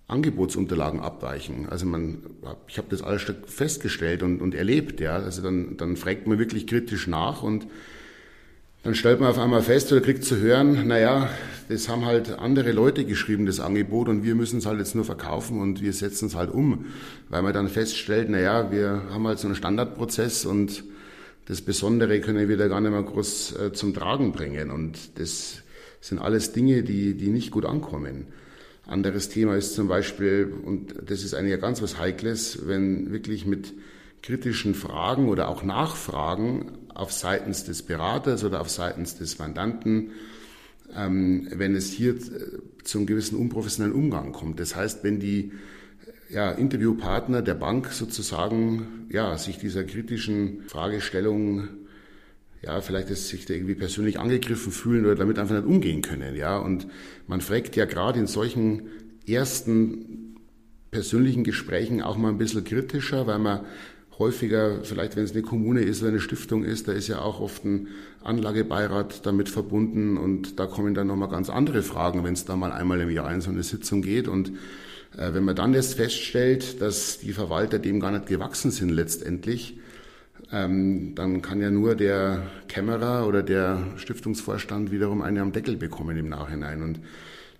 Angebotsunterlagen abweichen. Also man, ich habe das alles festgestellt und, und erlebt, ja. Also dann, dann fragt man wirklich kritisch nach und dann stellt man auf einmal fest oder kriegt zu hören, naja, das haben halt andere Leute geschrieben, das Angebot, und wir müssen es halt jetzt nur verkaufen und wir setzen es halt um, weil man dann feststellt, naja, wir haben halt so einen Standardprozess und das Besondere können wir da gar nicht mehr groß äh, zum Tragen bringen. Und das sind alles Dinge, die, die nicht gut ankommen. Anderes Thema ist zum Beispiel, und das ist eigentlich ganz was Heikles, wenn wirklich mit kritischen Fragen oder auch Nachfragen auf seitens des Beraters oder auf seitens des Mandanten, ähm, wenn es hier äh, zum gewissen unprofessionellen Umgang kommt. Das heißt, wenn die ja, Interviewpartner der Bank sozusagen ja, sich dieser kritischen Fragestellung ja, vielleicht ist sich da irgendwie persönlich angegriffen fühlen oder damit einfach nicht umgehen können, ja. Und man fragt ja gerade in solchen ersten persönlichen Gesprächen auch mal ein bisschen kritischer, weil man häufiger, vielleicht wenn es eine Kommune ist oder eine Stiftung ist, da ist ja auch oft ein Anlagebeirat damit verbunden und da kommen dann nochmal ganz andere Fragen, wenn es da mal einmal im Jahr in so eine Sitzung geht und äh, wenn man dann jetzt feststellt, dass die Verwalter dem gar nicht gewachsen sind letztendlich, ähm, dann kann ja nur der Kämmerer oder der Stiftungsvorstand wiederum eine am Deckel bekommen im Nachhinein. Und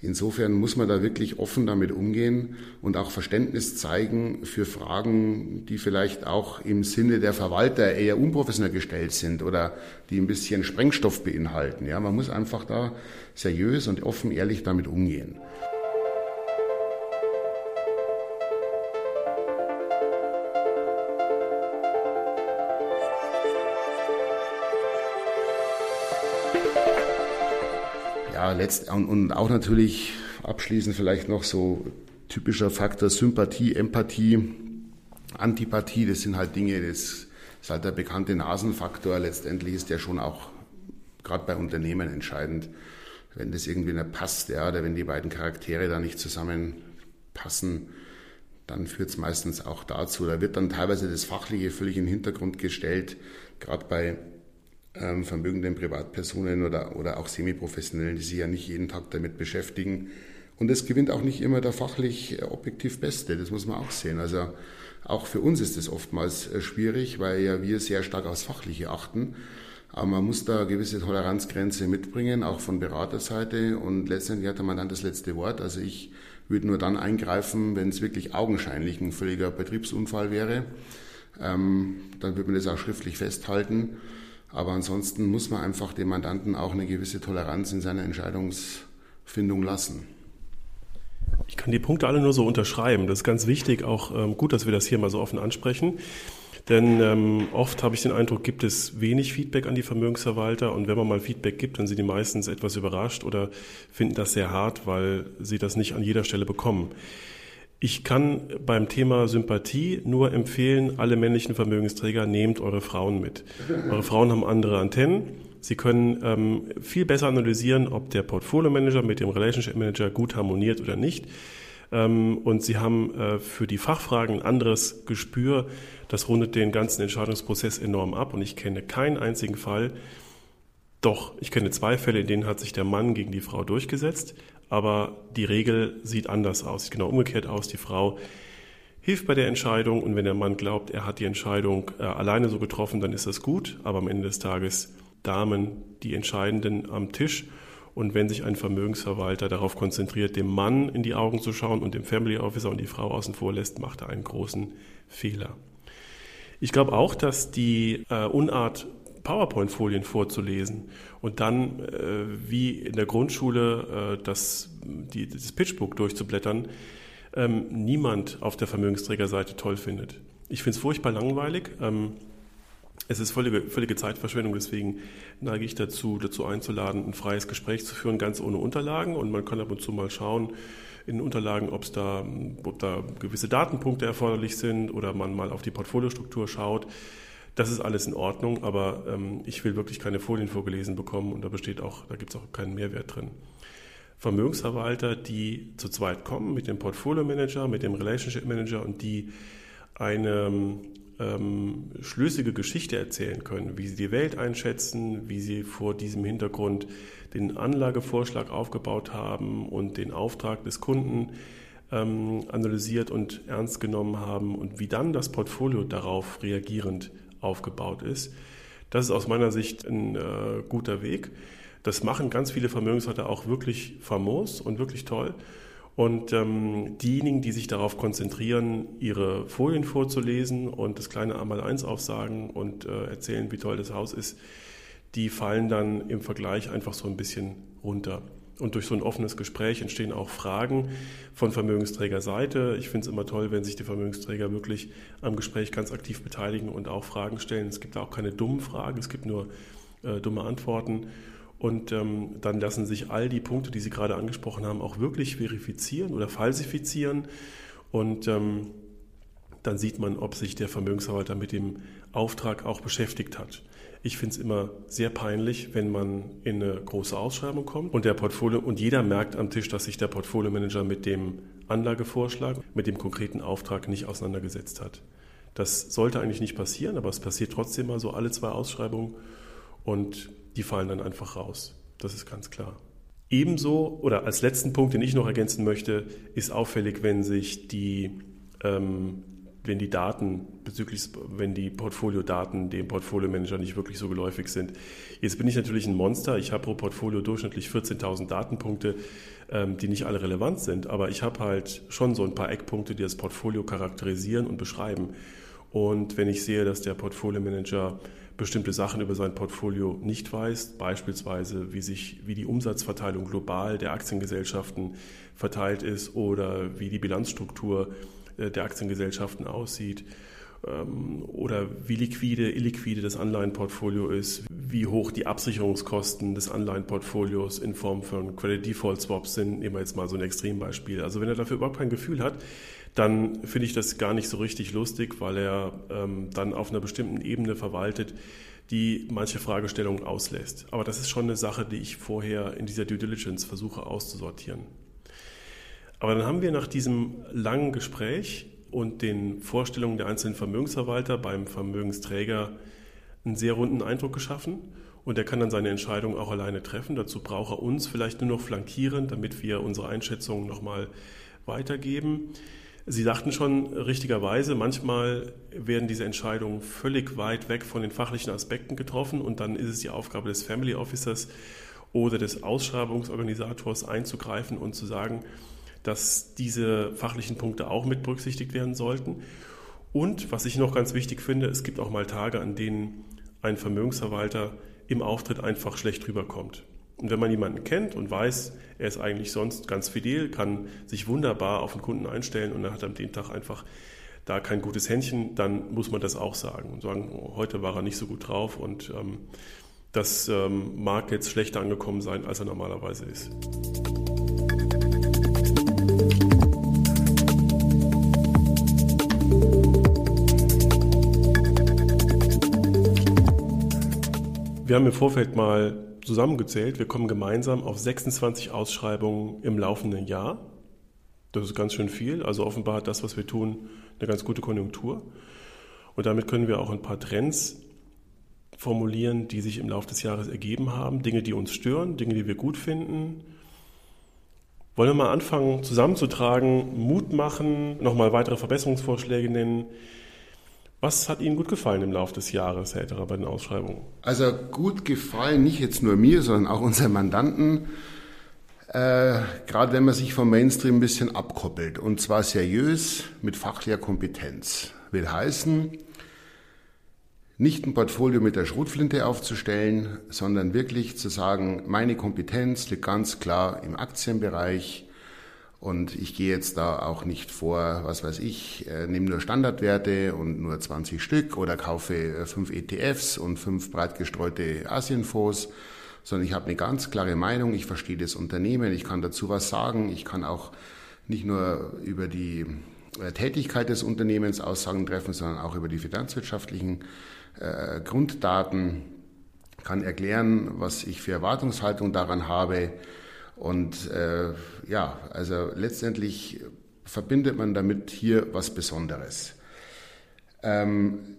insofern muss man da wirklich offen damit umgehen und auch Verständnis zeigen für Fragen, die vielleicht auch im Sinne der Verwalter eher unprofessionell gestellt sind oder die ein bisschen Sprengstoff beinhalten. Ja, man muss einfach da seriös und offen ehrlich damit umgehen. Letzt, und, und auch natürlich abschließend vielleicht noch so typischer Faktor Sympathie, Empathie, Antipathie, das sind halt Dinge, das ist halt der bekannte Nasenfaktor. Letztendlich ist der schon auch gerade bei Unternehmen entscheidend, wenn das irgendwie nicht passt, ja, oder wenn die beiden Charaktere da nicht zusammenpassen, dann führt es meistens auch dazu. Da wird dann teilweise das Fachliche völlig in den Hintergrund gestellt, gerade bei ähm, vermögenden Privatpersonen oder, oder auch Semiprofessionellen, die sich ja nicht jeden Tag damit beschäftigen. Und es gewinnt auch nicht immer der fachlich äh, objektiv Beste, das muss man auch sehen. Also auch für uns ist es oftmals äh, schwierig, weil ja wir sehr stark aufs Fachliche achten. Aber man muss da gewisse Toleranzgrenze mitbringen, auch von Beraterseite. Und letztendlich hat der Mandant das letzte Wort. Also ich würde nur dann eingreifen, wenn es wirklich augenscheinlich ein völliger Betriebsunfall wäre. Ähm, dann würde man das auch schriftlich festhalten. Aber ansonsten muss man einfach dem Mandanten auch eine gewisse Toleranz in seiner Entscheidungsfindung lassen. Ich kann die Punkte alle nur so unterschreiben. Das ist ganz wichtig, auch ähm, gut, dass wir das hier mal so offen ansprechen. Denn ähm, oft habe ich den Eindruck, gibt es wenig Feedback an die Vermögensverwalter und wenn man mal Feedback gibt, dann sind die meistens etwas überrascht oder finden das sehr hart, weil sie das nicht an jeder Stelle bekommen. Ich kann beim Thema Sympathie nur empfehlen, alle männlichen Vermögensträger, nehmt eure Frauen mit. Eure Frauen haben andere Antennen. Sie können ähm, viel besser analysieren, ob der Portfolio Manager mit dem Relationship Manager gut harmoniert oder nicht. Ähm, und sie haben äh, für die Fachfragen ein anderes Gespür. Das rundet den ganzen Entscheidungsprozess enorm ab. Und ich kenne keinen einzigen Fall, doch, ich kenne zwei Fälle, in denen hat sich der Mann gegen die Frau durchgesetzt, aber die Regel sieht anders aus, sieht genau umgekehrt aus. Die Frau hilft bei der Entscheidung und wenn der Mann glaubt, er hat die Entscheidung äh, alleine so getroffen, dann ist das gut, aber am Ende des Tages Damen die Entscheidenden am Tisch und wenn sich ein Vermögensverwalter darauf konzentriert, dem Mann in die Augen zu schauen und dem Family Officer und die Frau außen vor lässt, macht er einen großen Fehler. Ich glaube auch, dass die äh, Unart PowerPoint-Folien vorzulesen und dann äh, wie in der Grundschule äh, das, die, das Pitchbook durchzublättern, ähm, niemand auf der Vermögensträgerseite toll findet. Ich finde es furchtbar langweilig. Ähm, es ist völlige, völlige Zeitverschwendung, deswegen neige ich dazu, dazu einzuladen, ein freies Gespräch zu führen, ganz ohne Unterlagen. Und man kann ab und zu mal schauen in den Unterlagen, ob's da, ob da gewisse Datenpunkte erforderlich sind oder man mal auf die Portfoliostruktur schaut. Das ist alles in Ordnung, aber ähm, ich will wirklich keine Folien vorgelesen bekommen und da besteht auch, da gibt es auch keinen Mehrwert drin. Vermögensverwalter, die zu zweit kommen mit dem Portfolio Manager, mit dem Relationship Manager und die eine ähm, schlüssige Geschichte erzählen können, wie sie die Welt einschätzen, wie sie vor diesem Hintergrund den Anlagevorschlag aufgebaut haben und den Auftrag des Kunden ähm, analysiert und ernst genommen haben und wie dann das Portfolio darauf reagierend aufgebaut ist. Das ist aus meiner Sicht ein äh, guter Weg. Das machen ganz viele Vermögenshalter auch wirklich famos und wirklich toll. Und ähm, diejenigen, die sich darauf konzentrieren, ihre Folien vorzulesen und das kleine Einmal-Eins aufsagen und äh, erzählen, wie toll das Haus ist, die fallen dann im Vergleich einfach so ein bisschen runter. Und durch so ein offenes Gespräch entstehen auch Fragen von Vermögensträgerseite. Ich finde es immer toll, wenn sich die Vermögensträger wirklich am Gespräch ganz aktiv beteiligen und auch Fragen stellen. Es gibt auch keine dummen Fragen, es gibt nur äh, dumme Antworten. Und ähm, dann lassen sich all die Punkte, die Sie gerade angesprochen haben, auch wirklich verifizieren oder falsifizieren. Und ähm, dann sieht man, ob sich der Vermögensverwalter mit dem Auftrag auch beschäftigt hat. Ich finde es immer sehr peinlich, wenn man in eine große Ausschreibung kommt und der Portfolio und jeder merkt am Tisch, dass sich der Portfolio-Manager mit dem Anlagevorschlag, mit dem konkreten Auftrag nicht auseinandergesetzt hat. Das sollte eigentlich nicht passieren, aber es passiert trotzdem mal so alle zwei Ausschreibungen und die fallen dann einfach raus. Das ist ganz klar. Ebenso oder als letzten Punkt, den ich noch ergänzen möchte, ist auffällig, wenn sich die, ähm, wenn die Daten bezüglich, wenn die Portfoliodaten dem Portfolio-Manager nicht wirklich so geläufig sind. Jetzt bin ich natürlich ein Monster. Ich habe pro Portfolio durchschnittlich 14.000 Datenpunkte, ähm, die nicht alle relevant sind, aber ich habe halt schon so ein paar Eckpunkte, die das Portfolio charakterisieren und beschreiben. Und wenn ich sehe, dass der Portfolio-Manager bestimmte Sachen über sein Portfolio nicht weiß, beispielsweise wie sich, wie die Umsatzverteilung global der Aktiengesellschaften verteilt ist oder wie die Bilanzstruktur der Aktiengesellschaften aussieht ähm, oder wie liquide, illiquide das Anleihenportfolio ist, wie hoch die Absicherungskosten des Anleihenportfolios in Form von Credit Default Swaps sind, nehmen wir jetzt mal so ein Extrembeispiel. Also wenn er dafür überhaupt kein Gefühl hat, dann finde ich das gar nicht so richtig lustig, weil er ähm, dann auf einer bestimmten Ebene verwaltet, die manche Fragestellungen auslässt. Aber das ist schon eine Sache, die ich vorher in dieser Due Diligence versuche auszusortieren. Aber dann haben wir nach diesem langen Gespräch und den Vorstellungen der einzelnen Vermögensverwalter beim Vermögensträger einen sehr runden Eindruck geschaffen und er kann dann seine Entscheidung auch alleine treffen. Dazu braucht er uns vielleicht nur noch flankieren, damit wir unsere Einschätzungen nochmal weitergeben. Sie sagten schon richtigerweise, manchmal werden diese Entscheidungen völlig weit weg von den fachlichen Aspekten getroffen und dann ist es die Aufgabe des Family Officers oder des Ausschreibungsorganisators einzugreifen und zu sagen, dass diese fachlichen Punkte auch mit berücksichtigt werden sollten. Und was ich noch ganz wichtig finde, es gibt auch mal Tage, an denen ein Vermögensverwalter im Auftritt einfach schlecht rüberkommt. Und wenn man jemanden kennt und weiß, er ist eigentlich sonst ganz fidel, kann sich wunderbar auf den Kunden einstellen und er hat am den Tag einfach da kein gutes Händchen, dann muss man das auch sagen und sagen, oh, heute war er nicht so gut drauf und ähm, das ähm, mag jetzt schlechter angekommen sein, als er normalerweise ist. Wir haben im Vorfeld mal zusammengezählt, wir kommen gemeinsam auf 26 Ausschreibungen im laufenden Jahr. Das ist ganz schön viel. Also offenbar hat das, was wir tun, eine ganz gute Konjunktur. Und damit können wir auch ein paar Trends formulieren, die sich im Laufe des Jahres ergeben haben. Dinge, die uns stören, Dinge, die wir gut finden. Wollen wir mal anfangen zusammenzutragen, Mut machen, nochmal weitere Verbesserungsvorschläge nennen. Was hat Ihnen gut gefallen im Laufe des Jahres, Herr Etterer, bei den Ausschreibungen? Also gut gefallen, nicht jetzt nur mir, sondern auch unseren Mandanten. Äh, gerade wenn man sich vom Mainstream ein bisschen abkoppelt und zwar seriös mit fachlicher Kompetenz. Will heißen, nicht ein Portfolio mit der Schrotflinte aufzustellen, sondern wirklich zu sagen, meine Kompetenz liegt ganz klar im Aktienbereich, und ich gehe jetzt da auch nicht vor, was weiß ich, äh, nehme nur Standardwerte und nur 20 Stück oder kaufe äh, fünf ETFs und fünf breit gestreute Asienfonds, sondern ich habe eine ganz klare Meinung, ich verstehe das Unternehmen, ich kann dazu was sagen, ich kann auch nicht nur über die äh, Tätigkeit des Unternehmens Aussagen treffen, sondern auch über die finanzwirtschaftlichen äh, Grunddaten, kann erklären, was ich für Erwartungshaltung daran habe, und äh, ja, also letztendlich verbindet man damit hier was Besonderes. Ähm,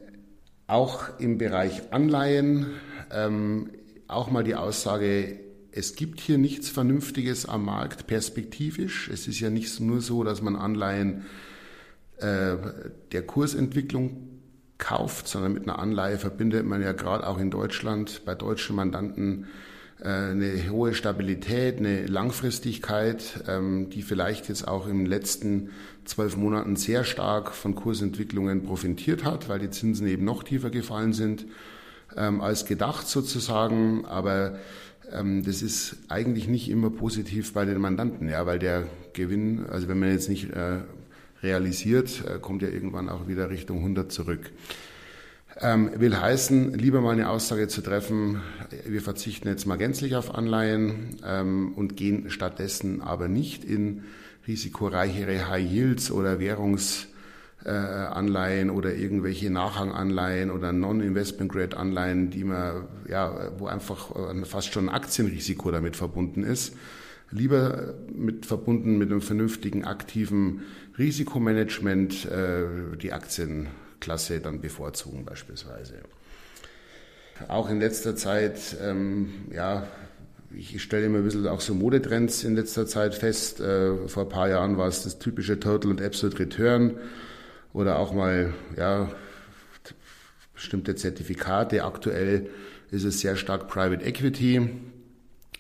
auch im Bereich Anleihen, ähm, auch mal die Aussage, es gibt hier nichts Vernünftiges am Markt perspektivisch. Es ist ja nicht nur so, dass man Anleihen äh, der Kursentwicklung kauft, sondern mit einer Anleihe verbindet man ja gerade auch in Deutschland bei deutschen Mandanten eine hohe Stabilität, eine Langfristigkeit, ähm, die vielleicht jetzt auch in den letzten zwölf Monaten sehr stark von Kursentwicklungen profitiert hat, weil die Zinsen eben noch tiefer gefallen sind ähm, als gedacht sozusagen. Aber ähm, das ist eigentlich nicht immer positiv bei den Mandanten, ja, weil der Gewinn, also wenn man jetzt nicht äh, realisiert, äh, kommt ja irgendwann auch wieder Richtung 100 zurück. Ähm, will heißen, lieber mal eine Aussage zu treffen, wir verzichten jetzt mal gänzlich auf Anleihen ähm, und gehen stattdessen aber nicht in risikoreichere High Yields oder Währungsanleihen äh, oder irgendwelche Nachhanganleihen oder Non-Investment-Grade-Anleihen, die man, ja, wo einfach äh, fast schon ein Aktienrisiko damit verbunden ist. Lieber mit, verbunden mit einem vernünftigen, aktiven Risikomanagement äh, die Aktien Klasse dann bevorzugen beispielsweise. Auch in letzter Zeit, ähm, ja, ich stelle immer ein bisschen auch so Modetrends in letzter Zeit fest. Äh, vor ein paar Jahren war es das typische Total und Absolute Return oder auch mal, ja, bestimmte Zertifikate. Aktuell ist es sehr stark Private Equity.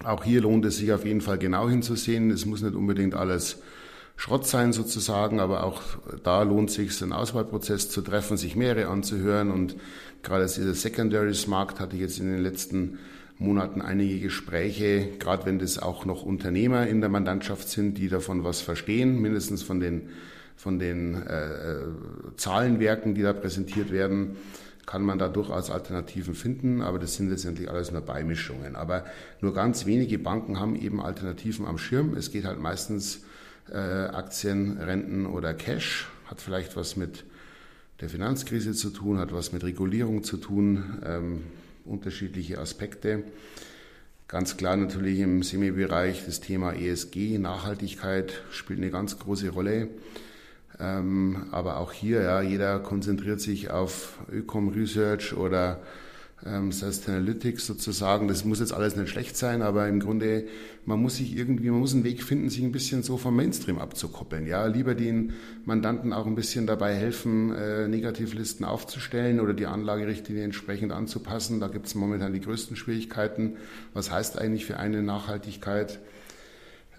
Auch hier lohnt es sich auf jeden Fall genau hinzusehen. Es muss nicht unbedingt alles Schrott sein sozusagen, aber auch da lohnt es sich, einen Auswahlprozess zu treffen, sich mehrere anzuhören und gerade dieser Secondaries-Markt hatte ich jetzt in den letzten Monaten einige Gespräche, gerade wenn das auch noch Unternehmer in der Mandantschaft sind, die davon was verstehen, mindestens von den, von den äh, Zahlenwerken, die da präsentiert werden, kann man da durchaus Alternativen finden, aber das sind letztendlich alles nur Beimischungen. Aber nur ganz wenige Banken haben eben Alternativen am Schirm. Es geht halt meistens äh, Aktien, Renten oder Cash. Hat vielleicht was mit der Finanzkrise zu tun, hat was mit Regulierung zu tun, ähm, unterschiedliche Aspekte. Ganz klar natürlich im Semi-Bereich das Thema ESG, Nachhaltigkeit spielt eine ganz große Rolle. Ähm, aber auch hier, ja, jeder konzentriert sich auf Ökom Research oder ähm, Sustainalytics sozusagen. Das muss jetzt alles nicht schlecht sein, aber im Grunde, man muss sich irgendwie, man muss einen Weg finden, sich ein bisschen so vom Mainstream abzukoppeln. Ja, lieber den Mandanten auch ein bisschen dabei helfen, äh, Negativlisten aufzustellen oder die Anlagerichtlinie entsprechend anzupassen. Da gibt es momentan die größten Schwierigkeiten. Was heißt eigentlich für eine Nachhaltigkeit?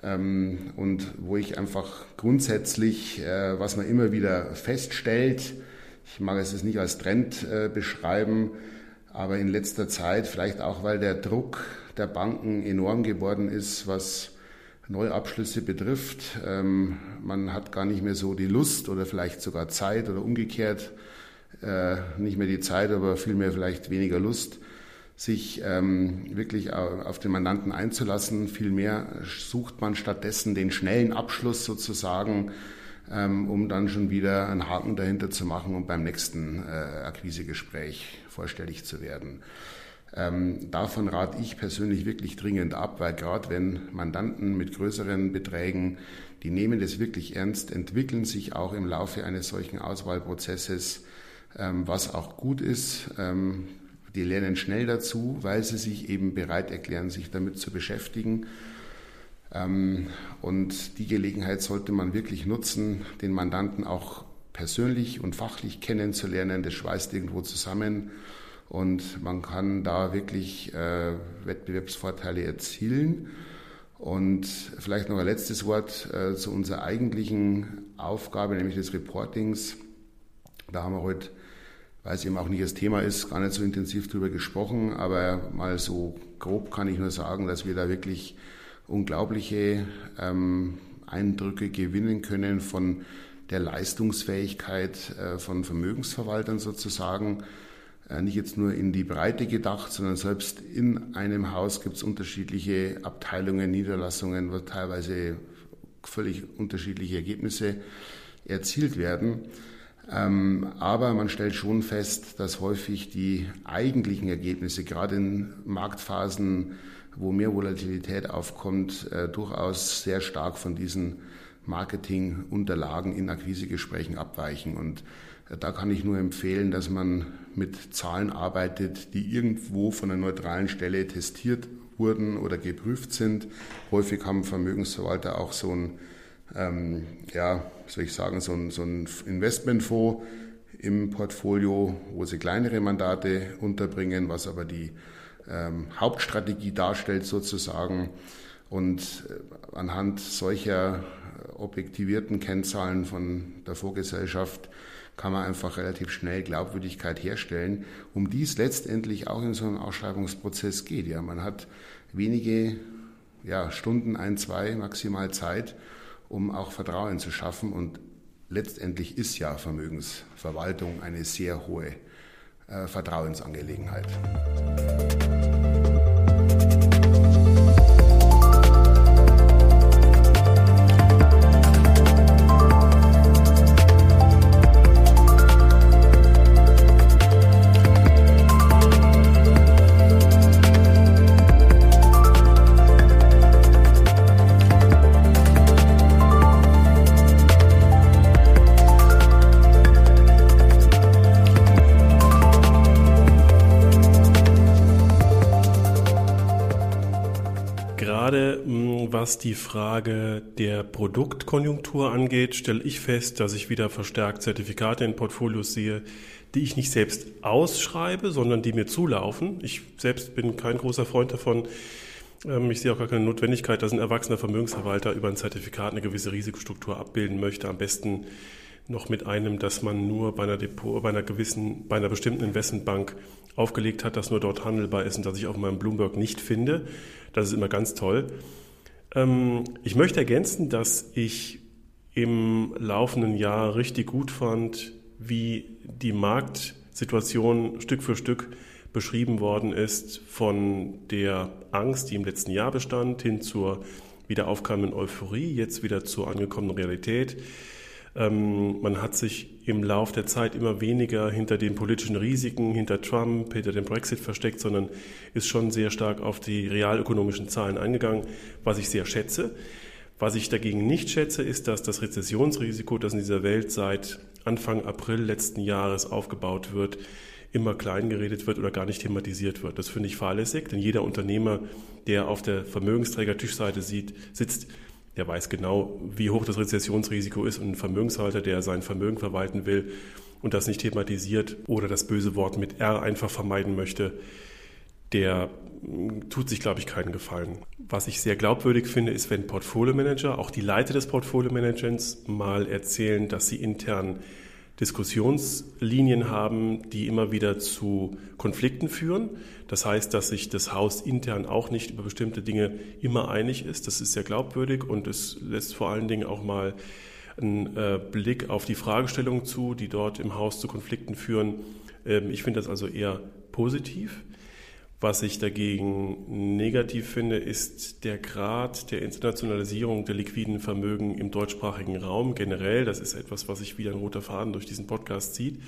Ähm, und wo ich einfach grundsätzlich, äh, was man immer wieder feststellt, ich mag es jetzt nicht als Trend äh, beschreiben, aber in letzter Zeit, vielleicht auch weil der Druck der Banken enorm geworden ist, was Neuabschlüsse betrifft. Ähm, man hat gar nicht mehr so die Lust oder vielleicht sogar Zeit oder umgekehrt, äh, nicht mehr die Zeit, aber vielmehr vielleicht weniger Lust, sich ähm, wirklich auf den Mandanten einzulassen. Vielmehr sucht man stattdessen den schnellen Abschluss sozusagen, ähm, um dann schon wieder einen Haken dahinter zu machen und beim nächsten äh, Akquisegespräch vorstellig zu werden. Ähm, davon rate ich persönlich wirklich dringend ab, weil gerade wenn Mandanten mit größeren Beträgen, die nehmen das wirklich ernst, entwickeln sich auch im Laufe eines solchen Auswahlprozesses, ähm, was auch gut ist. Ähm, die lernen schnell dazu, weil sie sich eben bereit erklären, sich damit zu beschäftigen. Ähm, und die Gelegenheit sollte man wirklich nutzen, den Mandanten auch persönlich und fachlich kennenzulernen. Das schweißt irgendwo zusammen und man kann da wirklich äh, Wettbewerbsvorteile erzielen. Und vielleicht noch ein letztes Wort äh, zu unserer eigentlichen Aufgabe, nämlich des Reportings. Da haben wir heute, weil es eben auch nicht das Thema ist, gar nicht so intensiv drüber gesprochen, aber mal so grob kann ich nur sagen, dass wir da wirklich unglaubliche ähm, Eindrücke gewinnen können von der Leistungsfähigkeit äh, von Vermögensverwaltern sozusagen. Äh, nicht jetzt nur in die Breite gedacht, sondern selbst in einem Haus gibt es unterschiedliche Abteilungen, Niederlassungen, wo teilweise völlig unterschiedliche Ergebnisse erzielt werden. Ähm, aber man stellt schon fest, dass häufig die eigentlichen Ergebnisse, gerade in Marktphasen, wo mehr Volatilität aufkommt, äh, durchaus sehr stark von diesen Marketingunterlagen in Akquisegesprächen abweichen. Und Da kann ich nur empfehlen, dass man mit Zahlen arbeitet, die irgendwo von einer neutralen Stelle testiert wurden oder geprüft sind. Häufig haben Vermögensverwalter auch so ein, ähm, ja, soll ich sagen, so ein, so ein Investmentfonds im Portfolio, wo sie kleinere Mandate unterbringen, was aber die ähm, Hauptstrategie darstellt sozusagen. Und äh, anhand solcher objektivierten Kennzahlen von der Vorgesellschaft kann man einfach relativ schnell Glaubwürdigkeit herstellen, um die es letztendlich auch in so einem Ausschreibungsprozess geht. Ja, man hat wenige ja, Stunden, ein, zwei maximal Zeit, um auch Vertrauen zu schaffen. Und letztendlich ist ja Vermögensverwaltung eine sehr hohe äh, Vertrauensangelegenheit. Was die Frage der Produktkonjunktur angeht, stelle ich fest, dass ich wieder verstärkt Zertifikate in Portfolios sehe, die ich nicht selbst ausschreibe, sondern die mir zulaufen. Ich selbst bin kein großer Freund davon. Ähm, ich sehe auch gar keine Notwendigkeit, dass ein erwachsener Vermögensverwalter über ein Zertifikat eine gewisse Risikostruktur abbilden möchte. Am besten noch mit einem, das man nur bei einer Depot, bei einer gewissen, bei einer bestimmten Investmentbank aufgelegt hat, das nur dort handelbar ist und das ich auf meinem Bloomberg nicht finde. Das ist immer ganz toll. Ähm, ich möchte ergänzen, dass ich im laufenden Jahr richtig gut fand, wie die Marktsituation Stück für Stück beschrieben worden ist, von der Angst, die im letzten Jahr bestand, hin zur wieder aufkommenden Euphorie, jetzt wieder zur angekommenen Realität. Ähm, man hat sich im Lauf der Zeit immer weniger hinter den politischen Risiken, hinter Trump, hinter dem Brexit versteckt, sondern ist schon sehr stark auf die realökonomischen Zahlen eingegangen, was ich sehr schätze. Was ich dagegen nicht schätze, ist, dass das Rezessionsrisiko, das in dieser Welt seit Anfang April letzten Jahres aufgebaut wird, immer klein geredet wird oder gar nicht thematisiert wird. Das finde ich fahrlässig, denn jeder Unternehmer, der auf der Vermögensträger-Tischseite sieht, sitzt, der weiß genau, wie hoch das Rezessionsrisiko ist und ein Vermögenshalter, der sein Vermögen verwalten will und das nicht thematisiert oder das böse Wort mit R einfach vermeiden möchte, der mm, tut sich, glaube ich, keinen Gefallen. Was ich sehr glaubwürdig finde, ist, wenn Portfolio-Manager, auch die Leiter des Portfolio-Managements, mal erzählen, dass sie intern Diskussionslinien haben, die immer wieder zu Konflikten führen. Das heißt, dass sich das Haus intern auch nicht über bestimmte Dinge immer einig ist. Das ist sehr glaubwürdig und es lässt vor allen Dingen auch mal einen äh, Blick auf die Fragestellungen zu, die dort im Haus zu Konflikten führen. Ähm, ich finde das also eher positiv. Was ich dagegen negativ finde, ist der Grad der Internationalisierung der liquiden Vermögen im deutschsprachigen Raum generell. Das ist etwas, was sich wie ein roter Faden durch diesen Podcast zieht.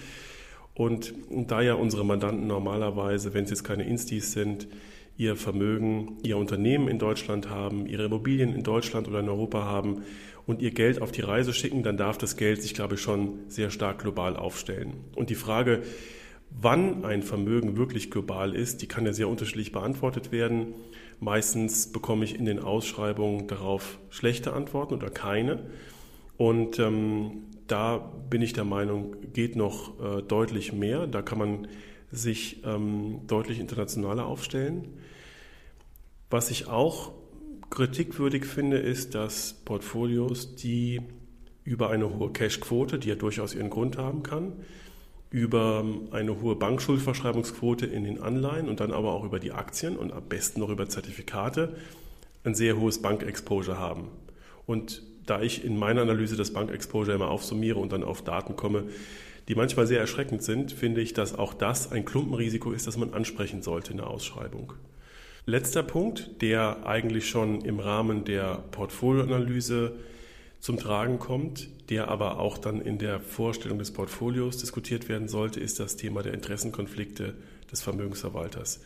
Und da ja unsere Mandanten normalerweise, wenn es jetzt keine Instis sind, ihr Vermögen, ihr Unternehmen in Deutschland haben, ihre Immobilien in Deutschland oder in Europa haben und ihr Geld auf die Reise schicken, dann darf das Geld sich, glaube ich, schon sehr stark global aufstellen. Und die Frage, Wann ein Vermögen wirklich global ist, die kann ja sehr unterschiedlich beantwortet werden. Meistens bekomme ich in den Ausschreibungen darauf schlechte Antworten oder keine. Und ähm, da bin ich der Meinung, geht noch äh, deutlich mehr. Da kann man sich ähm, deutlich internationaler aufstellen. Was ich auch kritikwürdig finde, ist, dass Portfolios, die über eine hohe Cashquote, die ja durchaus ihren Grund haben kann, über eine hohe Bankschuldverschreibungsquote in den Anleihen und dann aber auch über die Aktien und am besten noch über Zertifikate ein sehr hohes Bankexposure haben. Und da ich in meiner Analyse das Bankexposure immer aufsummiere und dann auf Daten komme, die manchmal sehr erschreckend sind, finde ich, dass auch das ein Klumpenrisiko ist, das man ansprechen sollte in der Ausschreibung. Letzter Punkt, der eigentlich schon im Rahmen der Portfolioanalyse zum Tragen kommt, der aber auch dann in der Vorstellung des Portfolios diskutiert werden sollte, ist das Thema der Interessenkonflikte des Vermögensverwalters.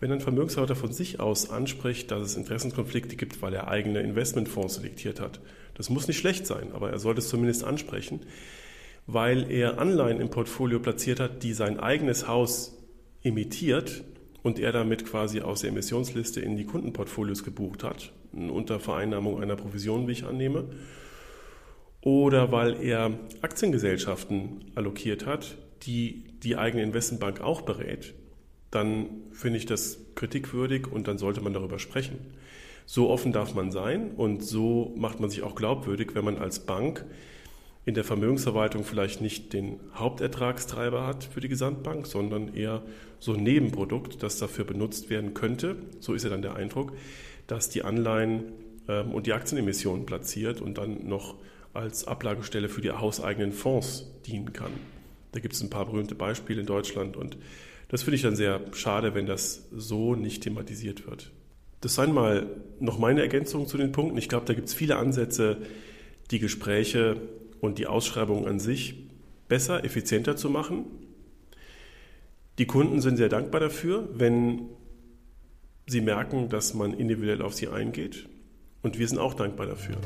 Wenn ein Vermögensverwalter von sich aus anspricht, dass es Interessenkonflikte gibt, weil er eigene Investmentfonds selektiert hat, das muss nicht schlecht sein, aber er sollte es zumindest ansprechen. weil er Anleihen im Portfolio platziert hat, die sein eigenes Haus emittiert und er damit quasi aus der Emissionsliste in die Kundenportfolios gebucht hat, unter Vereinnahmung einer Provision, wie ich annehme, oder weil er Aktiengesellschaften allokiert hat, die die eigene Investmentbank auch berät, dann finde ich das kritikwürdig und dann sollte man darüber sprechen. So offen darf man sein und so macht man sich auch glaubwürdig, wenn man als Bank in der Vermögensverwaltung vielleicht nicht den Hauptertragstreiber hat für die Gesamtbank, sondern eher so ein Nebenprodukt, das dafür benutzt werden könnte, so ist ja dann der Eindruck, dass die Anleihen ähm, und die Aktienemissionen platziert und dann noch als Ablagestelle für die hauseigenen Fonds dienen kann. Da gibt es ein paar berühmte Beispiele in Deutschland und das finde ich dann sehr schade, wenn das so nicht thematisiert wird. Das seien mal noch meine Ergänzungen zu den Punkten. Ich glaube, da gibt es viele Ansätze, die Gespräche und die Ausschreibung an sich besser, effizienter zu machen. Die Kunden sind sehr dankbar dafür, wenn sie merken, dass man individuell auf sie eingeht. Und wir sind auch dankbar dafür.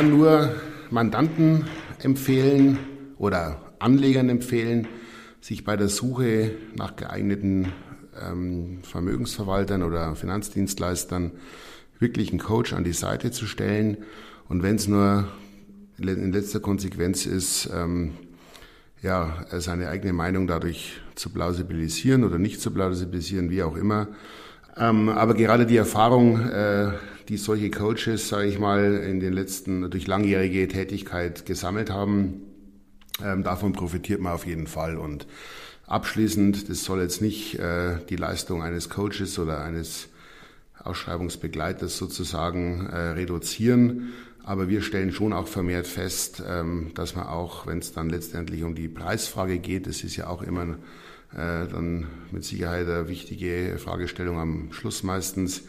Kann nur Mandanten empfehlen oder Anlegern empfehlen, sich bei der Suche nach geeigneten ähm, Vermögensverwaltern oder Finanzdienstleistern wirklich einen Coach an die Seite zu stellen. Und wenn es nur in letzter Konsequenz ist, ähm, ja, seine eigene Meinung dadurch zu plausibilisieren oder nicht zu plausibilisieren, wie auch immer. Ähm, aber gerade die Erfahrung, äh, die solche Coaches, sage ich mal, in den letzten durch langjährige Tätigkeit gesammelt haben. Ähm, davon profitiert man auf jeden Fall. Und abschließend, das soll jetzt nicht äh, die Leistung eines Coaches oder eines Ausschreibungsbegleiters sozusagen äh, reduzieren. Aber wir stellen schon auch vermehrt fest, ähm, dass man auch, wenn es dann letztendlich um die Preisfrage geht, das ist ja auch immer dann mit Sicherheit eine wichtige Fragestellung am Schluss meistens,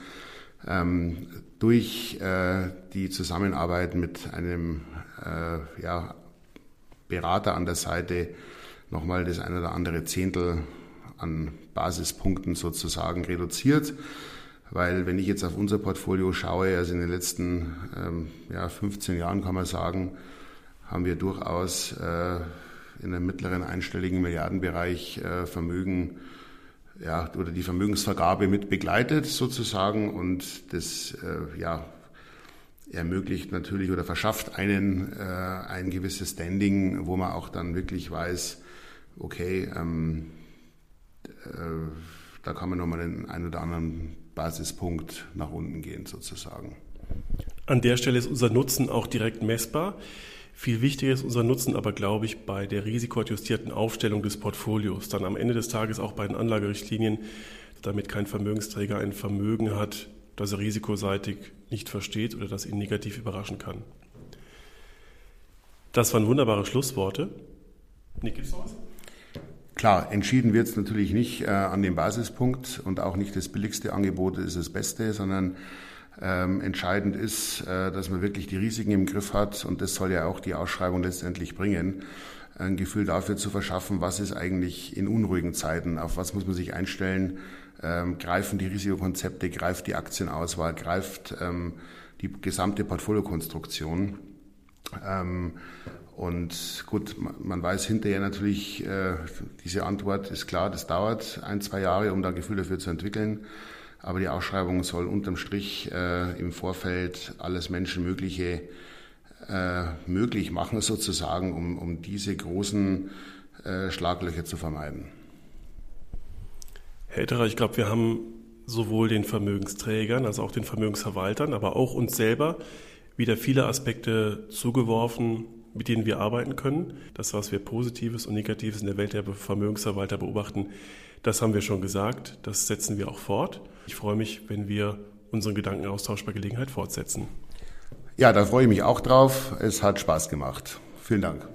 ähm, durch äh, die Zusammenarbeit mit einem äh, ja, Berater an der Seite nochmal das eine oder andere Zehntel an Basispunkten sozusagen reduziert. Weil wenn ich jetzt auf unser Portfolio schaue, also in den letzten ähm, ja, 15 Jahren kann man sagen, haben wir durchaus äh, in einem mittleren einstelligen Milliardenbereich äh, Vermögen ja, oder die Vermögensvergabe mit begleitet sozusagen und das äh, ja, ermöglicht natürlich oder verschafft einen äh, ein gewisses Standing, wo man auch dann wirklich weiß, okay, ähm, äh, da kann man nochmal den einen oder anderen Basispunkt nach unten gehen sozusagen. An der Stelle ist unser Nutzen auch direkt messbar. Viel wichtiger ist unser Nutzen aber, glaube ich, bei der risikoadjustierten Aufstellung des Portfolios. Dann am Ende des Tages auch bei den Anlagerichtlinien, damit kein Vermögensträger ein Vermögen hat, das er risikoseitig nicht versteht oder das ihn negativ überraschen kann. Das waren wunderbare Schlussworte. Nick, gibt's noch was? Klar, entschieden wird es natürlich nicht äh, an dem Basispunkt und auch nicht das billigste Angebot ist das Beste, sondern ähm, entscheidend ist, äh, dass man wirklich die Risiken im Griff hat und das soll ja auch die Ausschreibung letztendlich bringen, ein Gefühl dafür zu verschaffen, was ist eigentlich in unruhigen Zeiten, auf was muss man sich einstellen, ähm, greifen die Risikokonzepte, greift die Aktienauswahl, greift ähm, die gesamte Portfoliokonstruktion. Ähm, und gut, man weiß hinterher natürlich, äh, diese Antwort ist klar, das dauert ein, zwei Jahre, um da ein Gefühl dafür zu entwickeln. Aber die Ausschreibung soll unterm Strich äh, im Vorfeld alles Menschenmögliche äh, möglich machen, sozusagen, um, um diese großen äh, Schlaglöcher zu vermeiden. Herr Etterer, ich glaube, wir haben sowohl den Vermögensträgern als auch den Vermögensverwaltern, aber auch uns selber wieder viele Aspekte zugeworfen, mit denen wir arbeiten können. Das, was wir Positives und Negatives in der Welt der Vermögensverwalter beobachten, das haben wir schon gesagt. Das setzen wir auch fort. Ich freue mich, wenn wir unseren Gedankenaustausch bei Gelegenheit fortsetzen. Ja, da freue ich mich auch drauf. Es hat Spaß gemacht. Vielen Dank.